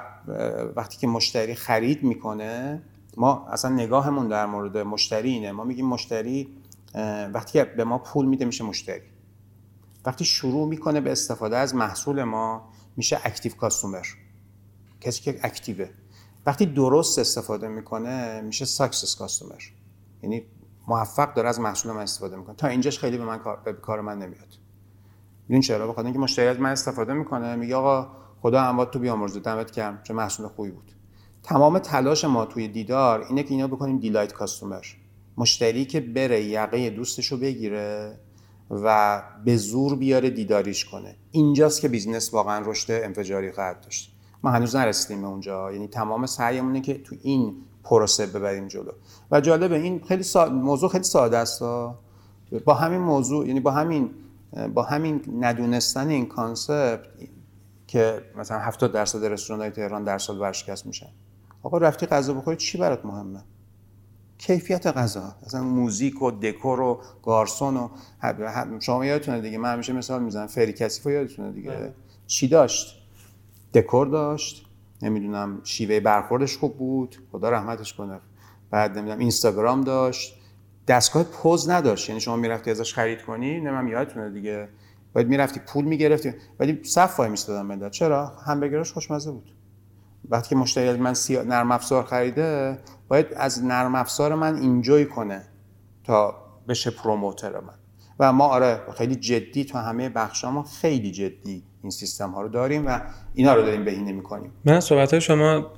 وقتی که مشتری خرید می‌کنه ما اصلا نگاهمون در مورد مشتری اینه. ما میگیم مشتری وقتی که به ما پول میده میشه مشتری. وقتی شروع می‌کنه به استفاده از محصول ما میشه active customer. کسی که active ه. وقتی درست استفاده می‌کنه میشه success customer یعنی موفق داره از محصول من استفاده می‌کنه. تا اینجاش خیلی به من کار, به کار من نمیاد. ببین چرا؟ بخاطر اینکه مشتری از من استفاده می‌کنه میگه آقا خدا اموات تو بیامرزه دمت گرم. چه محصول خوبی بود. تمام تلاش ما توی دیدار اینه که اینا بکنیم delight customer مشتری که بره یقه دوستشو بگیره و به زور بیاره دیداریش کنه. اینجاست که business واقعا رشد انفجاری خواهد داشت. ما هنوز نرسیدیم به اونجا. یعنی تمام سعیمونه که تو این پروسه ببریم جلو. و جالبه این خیلی سا... موضوع خیلی ساده است. با همین موضوع یعنی با همین با همین ندونستن این concept که مثلا 70 درصد رستوران های تهران در سال ورشکست میشن آقا رفتی غذا بخوری چی برات مهمه؟ کیفیت غذا. مثلا موزیک و دکور و گارسون و شما یادتونه دیگه من همیشه مثال می‌زنم فری کثیف یادتونه دیگه. چی داشت؟ دکور داشت. نمی‌دونم شیوه برخوردش خوب بود. خدا رحمتش کنه. بعد نمی‌دونم اینستاگرام داشت. دستگاه پوز نداشت. یعنی شما می‌رفتی ازش خرید کنی؟ نمی‌دونم یادتونه دیگه. باید می‌رفتی پول می‌گرفتی. ولی صف وای میستادن مدت چرا؟ همبرگرش خوشمزه بود. وقتی که مشتری من سیا... نرم افزار خریده باید از نرم افزار من اینجوی کنه تا بشه پروموتر من. و ما آره خیلی جدی تو همه بخشا خیلی جدی این سیستم ها رو داریم و اینا رو داریم بهینه می‌کنیم. من صحبت های شما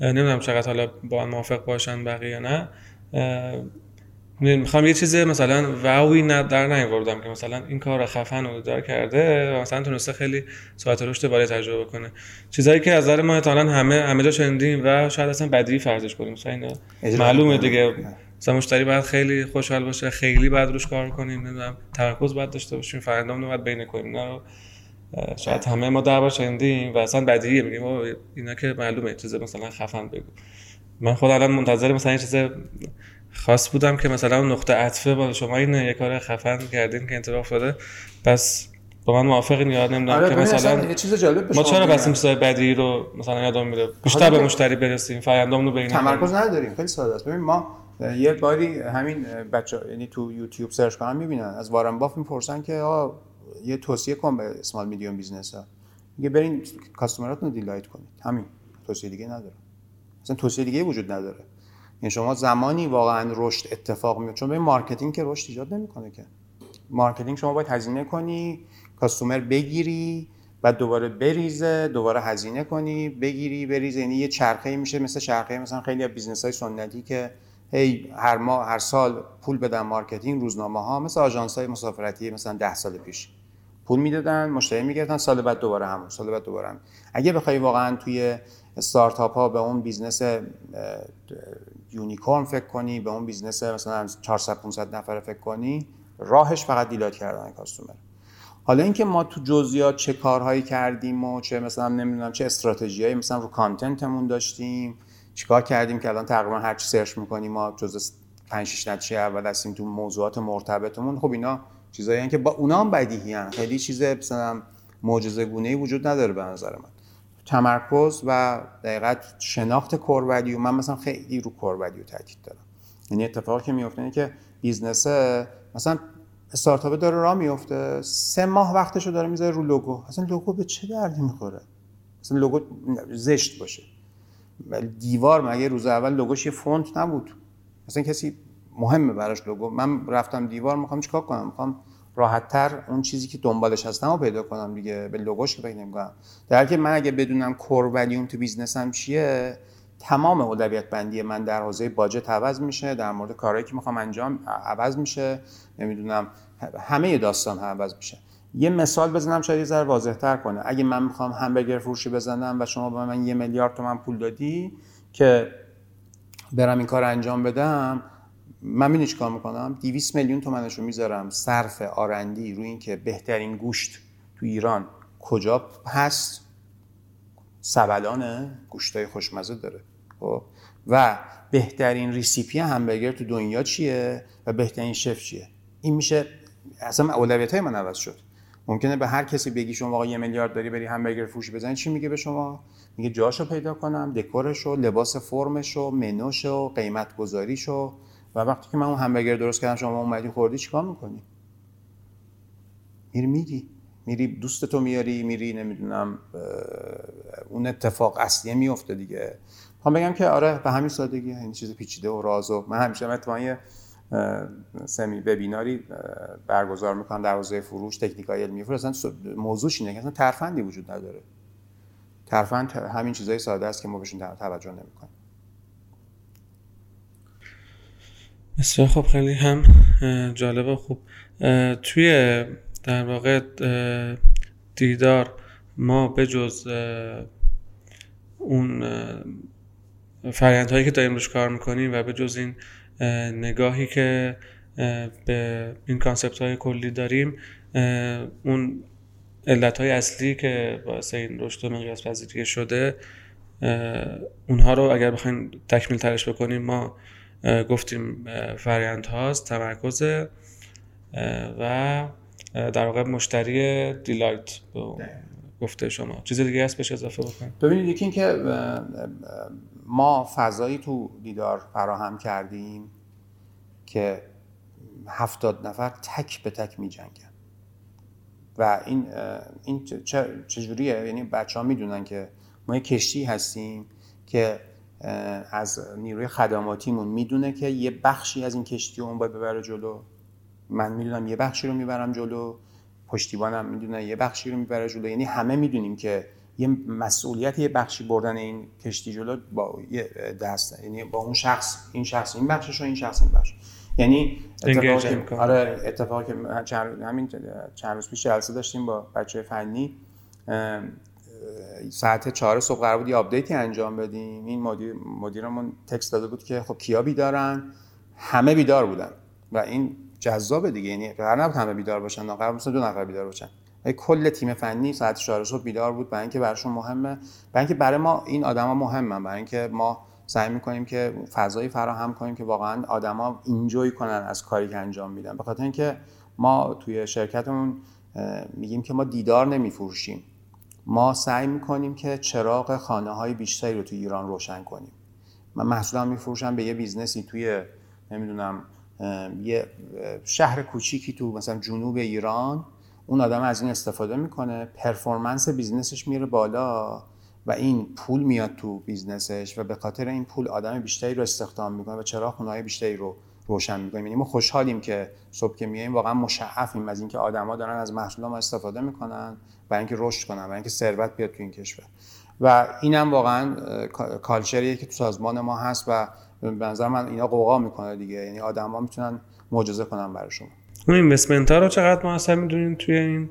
نمی‌دونم چقدر حالا با هم موافق باشن بقیه یا نه می‌خوام یه چیز مثلا واوی نه در نیاوردم که مثلا این کار خفن رو دار کرده و مثلا تونسته خیلی ساعت رشد بالای تجربه کنه. چیزایی که از نظر ما احتمالاً همه همه جا شنیدیم و شاید اصلا بدی فرضش کنیم. مثلا اینا معلومه دیگه. مثلا مشتری باید خیلی خوشحال باشه خیلی باید روش کار کنیم نمی‌دونم تمرکز باید داشته باشیم فرآیندام رو باید بین کنیم رو شاید همه ما در بار شنیدیم و اصلا بدیهیه میگیم اینا که معلومه چیز مثلا خفن بگو. من خود الان منتظر مثلا این چیز خاص بودم که مثلا نقطه عطفه با شما این یه کار خفن کردین که اتفاق افتاده پس با من موافقین یا نمی‌دونم آره که مثلا یه چیز جالب ما چرا بس چیزای بدی رو مثلا یادم میره؟ بیشتر به مشتری برسیم فرآیندامون رو ببینیم تمرکز نداریم خیلی ساده است. ببین ما یه باری همین بچه یعنی تو یوتیوب search کنن می‌بینن. از وارن بافت می‌پرسن که آقا یه توصیه کن به small medium business ها میگه برین customer اتون رو delight کنید. همین. توصیه دیگه نداره. مثلا توصیه دیگه وجود نداره. یعنی شما زمانی واقعا رشد اتفاق میفته چون به marketing که رشد ایجاد نمی‌کنه که. marketing شما باید هزینه کنی customer بگیری بعد دوباره بریزه دوباره هزینه کنی بگیری بریزه. یعنی یه چرخه میشه مثل چرخه مثلا خیلی business های سنتی که هی هر ماه هر سال پول بدن marketing روزنامه ها مثل آژانس های مسافرتی مثلا ده سال پیش. پول می‌دادن مشتری می‌گرفتن سال بعد دوباره همون سال بعد دوباره همون. اگه بخوای واقعا توی استارتاپ ها به اون business unicorn فکر کنی به اون business مثلا 400 500 نفره فکر کنی راهش فقط delight کردن customer. حالا اینکه ما تو جزئیات چه کارهایی کردیم و چه مثلا نمی‌دونم چه استراتژیایی مثلا رو content مون داشتیم چیکار کردیم که الان تقریبا هر چی search می‌کنیم ما جزء 5 6 نتیجه اول هستیم تو موضوعات مرتبطمون. خب اینا چیزایی که با اونا هم بدیهی هن. خیلی چیز مثلا معجزه وجود نداره به نظر من. تمرکز و دقیق شناخت core value من مثلا خیلی رو core value تاکید دارم. یعنی اتفاقی که میفته اینه که business مثلا استارتاپ داره راه میفته سه ماه وقتشو داره می‌ذاره رو لوگو. اصلا لوگو به چه دردی می‌خوره؟ مثلا لوگو زشت باشه. دیوار مگه روز اول لوگوش یه فونت نبود؟ مثلا کسی مهمه براش لوگو. من رفتم دیوار می‌خوام چیکار کنم؟ می‌خوام راحتتر اون چیزی که دنبالش هستم رو پیدا کنم دیگه. به لوگوش که فکر در حالی که من اگه بدونم کور ولیوم تو بیزنسم چیه تمام اولویت بندی من در حوزه باجت عوض میشه. در مورد کارهایی که می‌خوام انجام عوض میشه. نمی‌دونم همه داستان ها عوض میشه. یه مثال بزنم شاید یه ذره واضح تر کنه. اگه من می‌خوام همبرگر فروشی بزنم و شما به من یه میلیارد تومن پول دادی که برم این کار انجام بدم من می‌دونی چیکار می‌کنم؟ 200 میلیون تومنش رو می‌ذارم صرف آرندی روی اینکه بهترین گوشت تو ایران کجا هست؟ سبلانه گوشتای خوشمزه داره. خب؟ و بهترین ریسیپی همبرگر تو دنیا چیه؟ و بهترین شف چیه؟ این میشه اصلا اولویت های من عوض شد. ممکنه به هر کسی بگی شما آقا یه میلیارد داری بری همبرگر فروشی بزنی چی میگه به شما؟ میگه جاشو پیدا کنم دکورشو لباس فرمشو منوشو قیمت گذاریشو و وقتی که من اون همبرگر درست کردم شما اومدی خوردی چیکار می‌کنی؟ میری میگی. میری دوستتو میاری میری نمی‌دونم اون اتفاق اصلیه میفته دیگه. می‌خوام بگم که آره به همین سادگی این چیز پیچیده و راز و من همیشه اتفاقا سمی وبیناری برگزار می‌کنم در حوزه فروش تکنیکای علمی فروش. موضوعش اینه که اصلا ترفندی وجود نداره. ترفند همین چیزای ساده است که ما بهشون توجه نمی‌کنیم. بسیار خب خیلی هم جالب و خوب. توی در واقع دیدار ما به جز اون هایی که داریم روش کار می‌کنیم و به جز این نگاهی که به این کانسپت های کلی داریم اون علت های اصلی که باعث این رشد و مقیاس پذیری شده اونها رو اگر بخوایم تکمیل ترش بکنیم ما گفتیم فرایند هاست تمرکز و در واقع مشتری دیلایت گفته شما. چیز دیگه هست بهش اضافه بکنیم؟ ببینید یکی اینکه ما فضایی تو دیدار فراهم کردیم که هفتاد نفر تک به تک می جنگن و این این چجوریه؟ یعنی بچه ها می‌دونن که ما یه کشتی هستیم که از نیروی خدماتیمون می‌دونه که یه بخشی از این کشتی رو اون باید ببره جلو. من می‌دونم یه بخشی رو می‌برم جلو. پشتیبانم می‌دونه یه بخشی رو می‌بره جلو. یعنی همه می‌دونیم که یه مسئولیت یه بخشی بردن این کشتی جلو با یه دست یعنی با اون شخص این شخص این بخشش و این شخص این بخش. یعنی اتفاقی که آره اتفاقی که چند همین چند روز پیش جلسه داشتیم با بچه فنی. ساعت چهار صبح قرار بود یه update ی انجام بدیم. این مدیر مدیرمون text داده بود که خب کیا بیدارن؟ همه بیدار بودن. و این جذابه دیگه. یعنی قرار نبود همه بیدار باشن قرار بود دو نفر بیدار باشن. کل تیم فنی ساعت 4 صبح بیدار بود. برای اینکه براشون مهمه. برای اینکه برای ما این آدما مهمن. برای اینکه ما سعی می‌کنیم که فضایی فراهم کنیم که واقعا آدما enjoy کنن از کاری که انجام میدن. به خاطر اینکه ما توی شرکتمون میگیم که ما دیدار نمیفروشیم. ما سعی می‌کنیم که چراغ خانه های بیشتری رو توی ایران روشن کنیم. من محصولم میفروشم به یه business ی توی نمی‌دونم یه شهر کوچیکی تو مثلا جنوب ایران اون آدم از این استفاده می‌کنه performance business ش میره بالا و این پول میاد تو business ش و به خاطر این پول آدم بیشتری رو استخدام می‌کنه و چراغ خونه بیشتری رو روشن می‌کنیم یعنی ما خوشحالیم که صبح که میایم واقعا مشعوفیم از اینکه آدما دارن از محصول ما استفاده می‌کنن برای اینکه رشد کنن برای اینکه ثروت بیاد تو این کشور. و اینم واقعا culture یه که تو سازمان ما هست و به نظر من اینا غوغا می‌کنه دیگه. یعنی آدما می‌تونن معجزه کنن برای شما. اون investment ها رو چقدر موثر می‌دونین توی این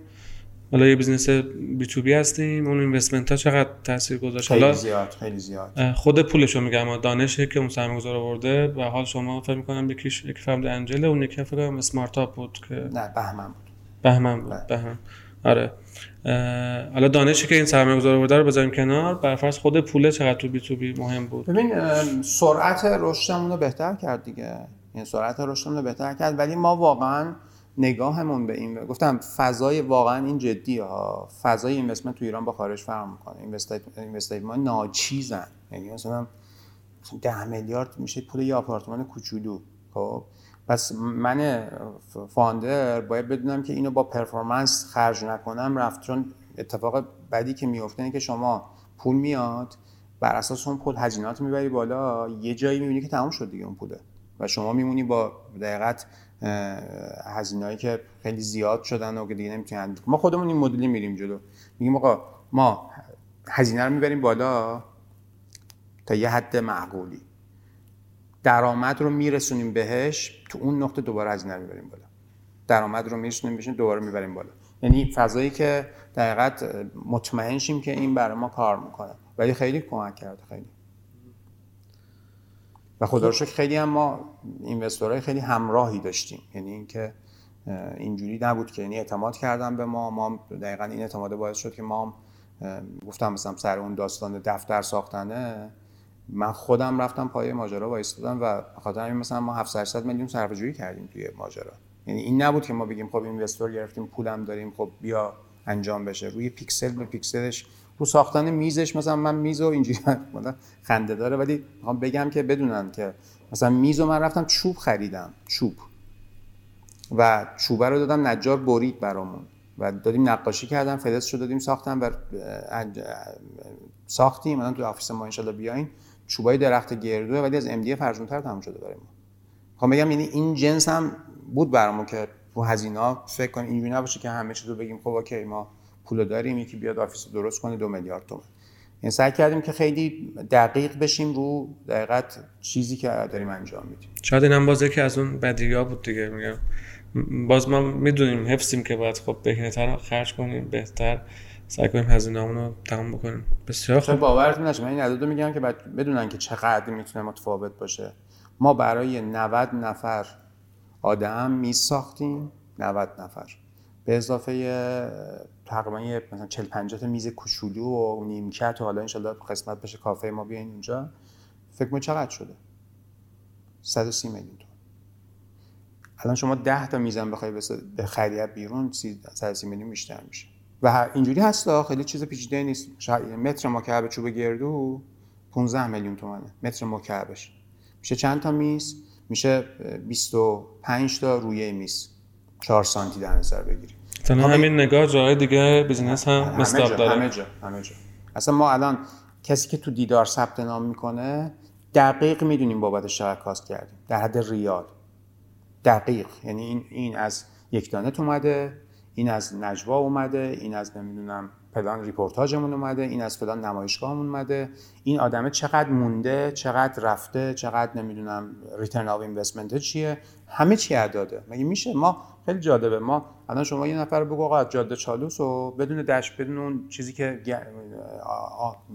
حالا یه business B2B هستیم اون investment ها چقدر تاثیر گذاشت؟ خیلی زیاد خیلی زیاد. خود پولشو میگم دانشی که اون سرمایه‌گذار آورده و حال شما فکر می‌کنم یکیش یک فهمد angel اون یکی فکر کنم اسمارت بود که نه بهمن بود. بهمن بود بهمن. آره. حالا دانشی که این سرمایه گذار آورده رو بذاریم کنار. بر فرض خود پوله چقدر تو بی تو بی مهم بود؟ ببین سرعت رشدمون رو بهتر کرد دیگه. این سرعت رشدمون رو بهتر کرد. ولی ما واقعا نگاهمون به این گفتم فضای واقعا این جدی ها. فضای اینوستمنت تو ایران با خارج فرق می‌کنه. اینوستیت ما ناچیزن. یعنی مثلا 10 میلیارد میشه پول یه آپارتمان کوچولو. خب؟ پس من فاندر باید بدونم که اینو با پرفورمنس خرج نکنم رفت. چون اتفاق بدی که میفته اینه که شما پول میاد بر اساس اون پول هزینات می‌بری بالا یه جایی می‌بینی که تمام شد دیگه اون پوله. و شما میمونی با دقیقت هزینه‌ای که خیلی زیاد شدن و که دیگه نمی‌تونن. ما خودمون این مدلی میریم جلو. میگیم آقا ما هزینه رو می‌بریم بالا تا یه حد معقولی. درآمد رو میرسونیم بهش تو اون نقطه دوباره هزینه رو می‌بریم بالا. درآمد رو میرسونیم بهش دوباره می‌بریم بالا. یعنی فضایی که دقیقت مطمئن شیم که این برای ما کار می‌کنه. ولی خیلی کمک کرده خیلی. و خدا رو خیلی هم ما اینوستورهای خیلی همراهی داشتیم. یعنی اینکه اینجوری نبود که یعنی اعتماد کردن به ما ما دقیقا این اعتماد باعث شد که ما گفتم مثلا سر اون داستان دفتر ساختنه من خودم رفتم پای ماجرا وایستادم و خاطر همین مثلا ما 700 میلیون صرفه جویی کردیم توی ماجرا. یعنی این نبود که ما بگیم خب اینوستور گرفتیم پولم داریم خب بیا انجام بشه. روی پیکسل به پیکسلش رو ساختن میزش مثلا من میز و اینجوری خنده داره. ولی می‌خوام بگم که بدونن که مثلا میز رو من رفتم چوب خریدم. چوب. و چوبه رو دادم نجار برید برامون. و دادیم نقاشی کردم فلز رو دادیم ساختم و ساختیم. الان تو office ما انشالله بیاین. چوبای درخت گردوه ولی از MDF ارزونتر تموم شده برای ما. خب بگم یعنی این جنس هم بود برامون که رو هزینه فکر کنیم اینجوری نباشه که همه چیز رو بگیم خب اوکی ما پول داریم یکی بیاد office درست کنه دو میلیارد تومن. یعنی سعی کردیم که خیلی دقیق بشیم رو دقیقا چیزی که داریم انجام میدیم. شاید اینم باز یکی از اون بدیها بود دیگه. میگم باز ما می‌دونیم حفظیم که باید خب بهینه‌تر خرج کنیم بهتر. سعی کنیم هزینه‌مون رو تمام بکنیم. بسیار شاید خوب. نشه من این عدد رو میگم که بعد بدونن که چقدر می‌تونه متفاوت باشه. ما برای 90 نفر آدم میز ساختیم 90 نفر. به اضافه تقریبا مثلا 40 50 تا میز کوچولو و نیمکت و حالا انشالله قسمت بشه کافه ما بیاین اینجا فکر کنید چقدر شده؟ 130 میلیون تومان. الان شما 10 تا میزم بخوای بخری بیرون 30 130 میلیون بیشتر میشه. و اینجوری هست خیلی چیز پیچیده نیست. متر مکعب چوب گردو 15 میلیون تومنه. متر مکعبش. میشه چند تا میز؟ میشه اه، 25 تا رویه میز. 4 سانتی در نظر بگیریم. تنها همین نگاه جای دیگه بیزینس هم مستاب داره. همه جا همه جا. اصلا ما الان کسی که تو دیدار ثبت نام می‌کنه دقیق می‌دونیم بابتش چقدر cost کردیم. در حد ریال. دقیق. یعنی این این از یکتانت اومده. این از نجوا اومده این از نمی‌دونم فلان رپورتاژمون اومده این از فلان نمایشگاهمون اومده. این آدمه چقدر مونده چقدر رفته چقدر نمی‌دونم return of investment چیه؟ همه چی اعداده مگه میشه؟ ما خیلی جالبه. ما الان شما یه نفر بگو آقا جاده چالوس و بدون دش بدون اون چیزی که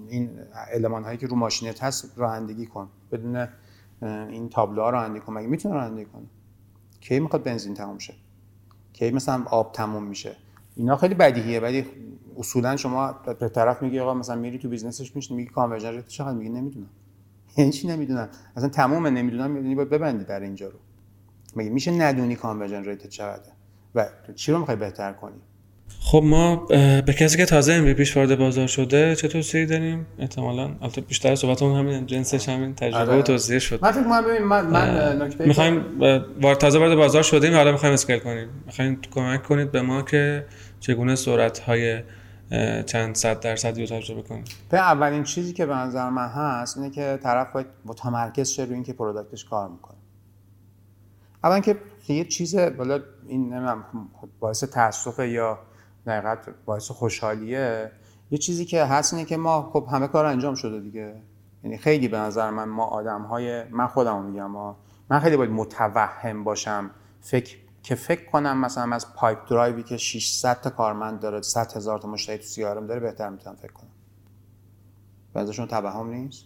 این المان هایی که رو ماشینت هست رانندگی کن. بدون این تابلوها رانندگی کن. مگه می‌تونه رانندگی کنه؟ کی می‌خواد بنزین تموم شه؟ کی مثلا آب تموم میشه. اینا خیلی بدیهیه ولی اصولا شما به طرف میگی آقا مثلا میری تو business ش میشی میگی conversion rate چقدر میگی؟ نمی‌دونم. یعنی چی نمی‌دونم؟ اصلا تمام نمی‌دونم می‌دونی باید ببندی در اینجا رو. مگه میشه ندونی conversion rate چقدره؟ و چی رو می‌خوای بهتر کنی؟ خب ما به کسی که تازه امری پیش وارد بازار شده چه توصیه داریم؟ احتمالا. البته بیشتر صحبتمون همین جنسش همین تجربه آره. و توصیه شد من فکر کنم ببین من من نکته می‌خوایم وارد تازه وارد بازار شدیم حالا می‌خوایم اسکیل کنیم. می‌خوایم کمک کنید به ما که چگونه سرعت های چند صد درصدی رو تجربه کنیم. به اولین چیزی که به نظر من هست اینه که طرف باید متمرکز شه روی اینکه پروداکتش کار می‌کنه. اولا که یه چیز بالا این نمی‌دونم باعث تاسف یا دقیقت باعث خوشحالیه. یه چیزی که هست اینه که ما خب همه کار انجام شده دیگه. یعنی خیلی به نظر من ما آدم های من خودم میگم ما من خیلی باید متوهم باشم. فکر که فکر کنم مثلا از پایپ درایوی که 600 تا کارمند داره 100 هزار تا مشتری تو سیارم داره بهتر می‌تونم فکر کنم. به نظرشون توهم نیست؟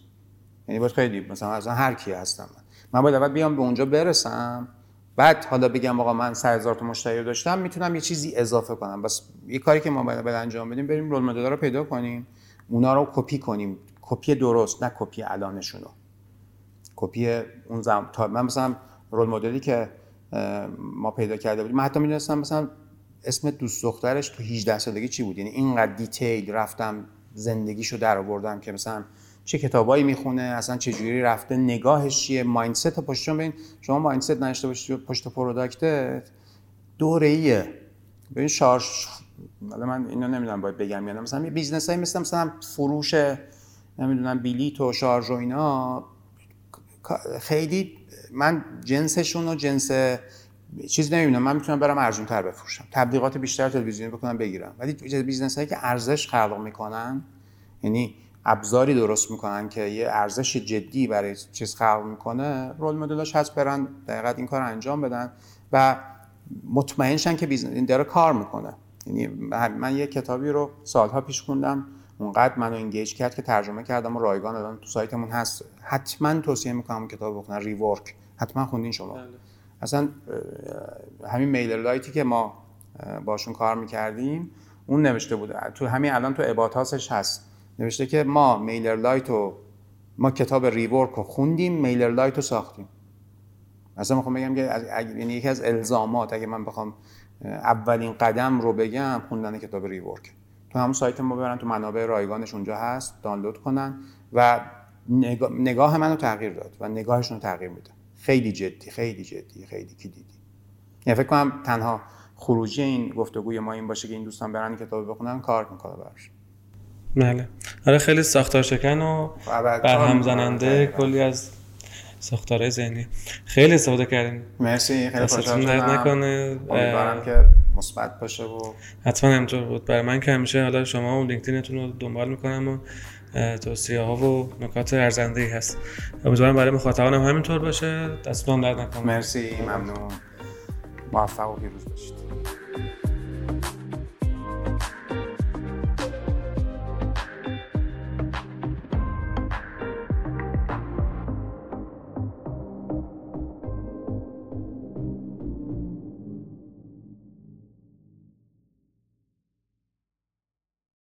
یعنی باید خیلی مثلا اصلا هر کی هستم من باید اول بیام به اونجا برسم. بعد حالا بگم آقا من 100 هزار تا مشتری رو داشتم می‌تونم یه چیزی اضافه کنم. پس یه کاری که ما باید, انجام بدیم بریم role model رو پیدا کنیم. اونا رو کپی کنیم. کپی درست نه کپی الانشونو. کپی اون زم... تا من مثلا role model ی که ما پیدا کرده بودیم من حتی می‌دونستم مثلا اسم دوست دخترش تو 18 سالگی چی بود. یعنی اینقدر detail رفتم زندگیشو در آوردم که مثلا چه کتابایی می‌خونه اصلا چه جوری رفته نگاهش چیه mindset پشت چون ببین شما mindset نداشته باشی پشت product ت دوره ایه ببین شارژ حالا من اینو نمی‌دونم باید بگم یا مثلا یه business مثل مثلا فروش نمی‌دونم بلیت و شارژ و اینا خیلی من جنسشون و جنس چیز نمی‌بینم من می‌تونم برم ارزون تر بفروشم. تبلیغات بیشتر تلویزیونی بکنم بگیرم. ولی business هایی که ارزش خلق می‌کنن یعنی ابزاری درست می‌کنن که یه ارزش جدی برای چیز خلق می‌کنه role model ش هست برن دقیقا این کار انجام بدن و مطمئن شن که business این داره کار می‌کنه. یعنی من یه کتابی رو سالها پیش خوندم اونقدر منو engage کرد که ترجمه کردم و رایگان الان تو سایتمون هست. حتما توصیه می‌کنم کتاب بخونن. Rework حتما خوندین شما. بله. اصلا همین MailerLite ی که ما باشون کار می‌کردیم اون نوشته بوده. تو همین الان تو about us ش هست. نوشته که ما MailerLite رو ما کتاب Rework رو خوندیم MailerLite رو ساختیم. اصلا می‌خوام بگم که یعنی یکی از الزامات اگه من بخوام اولین قدم رو بگم خوندن کتاب Rework. تو همون سایت ما برن تو منابع رایگانش اونجا هست دانلود کنن و نگاه, نگاه منو تغییر داد و نگاهشون رو تغییر میده. خیلی جدی خیلی جدی خیلی کلیدی. یعنی فکر کنم تنها خروجی این گفتگوی ما این باشه که این دوستان برن کتاب بخونن کار می‌کنه براش. بله. آره خیلی ساختار شکن و برهم زننده کلی از ساختارهای ذهنی. خیلی استفاده کردیم مرسی خیلی خوشحال نکنه. امیدوارم که مثبت باشه و حتما همینطور بود. برای من که همیشه حالا شما و لینکدینتون رو دنبال می‌کنم و توصیه ها و نکات ارزنده ای هست. امیدوارم برای مخاطبانم همینطور باشه. دستتون درد نکنه. مرسی ممنون. موفق و پیروز باشید.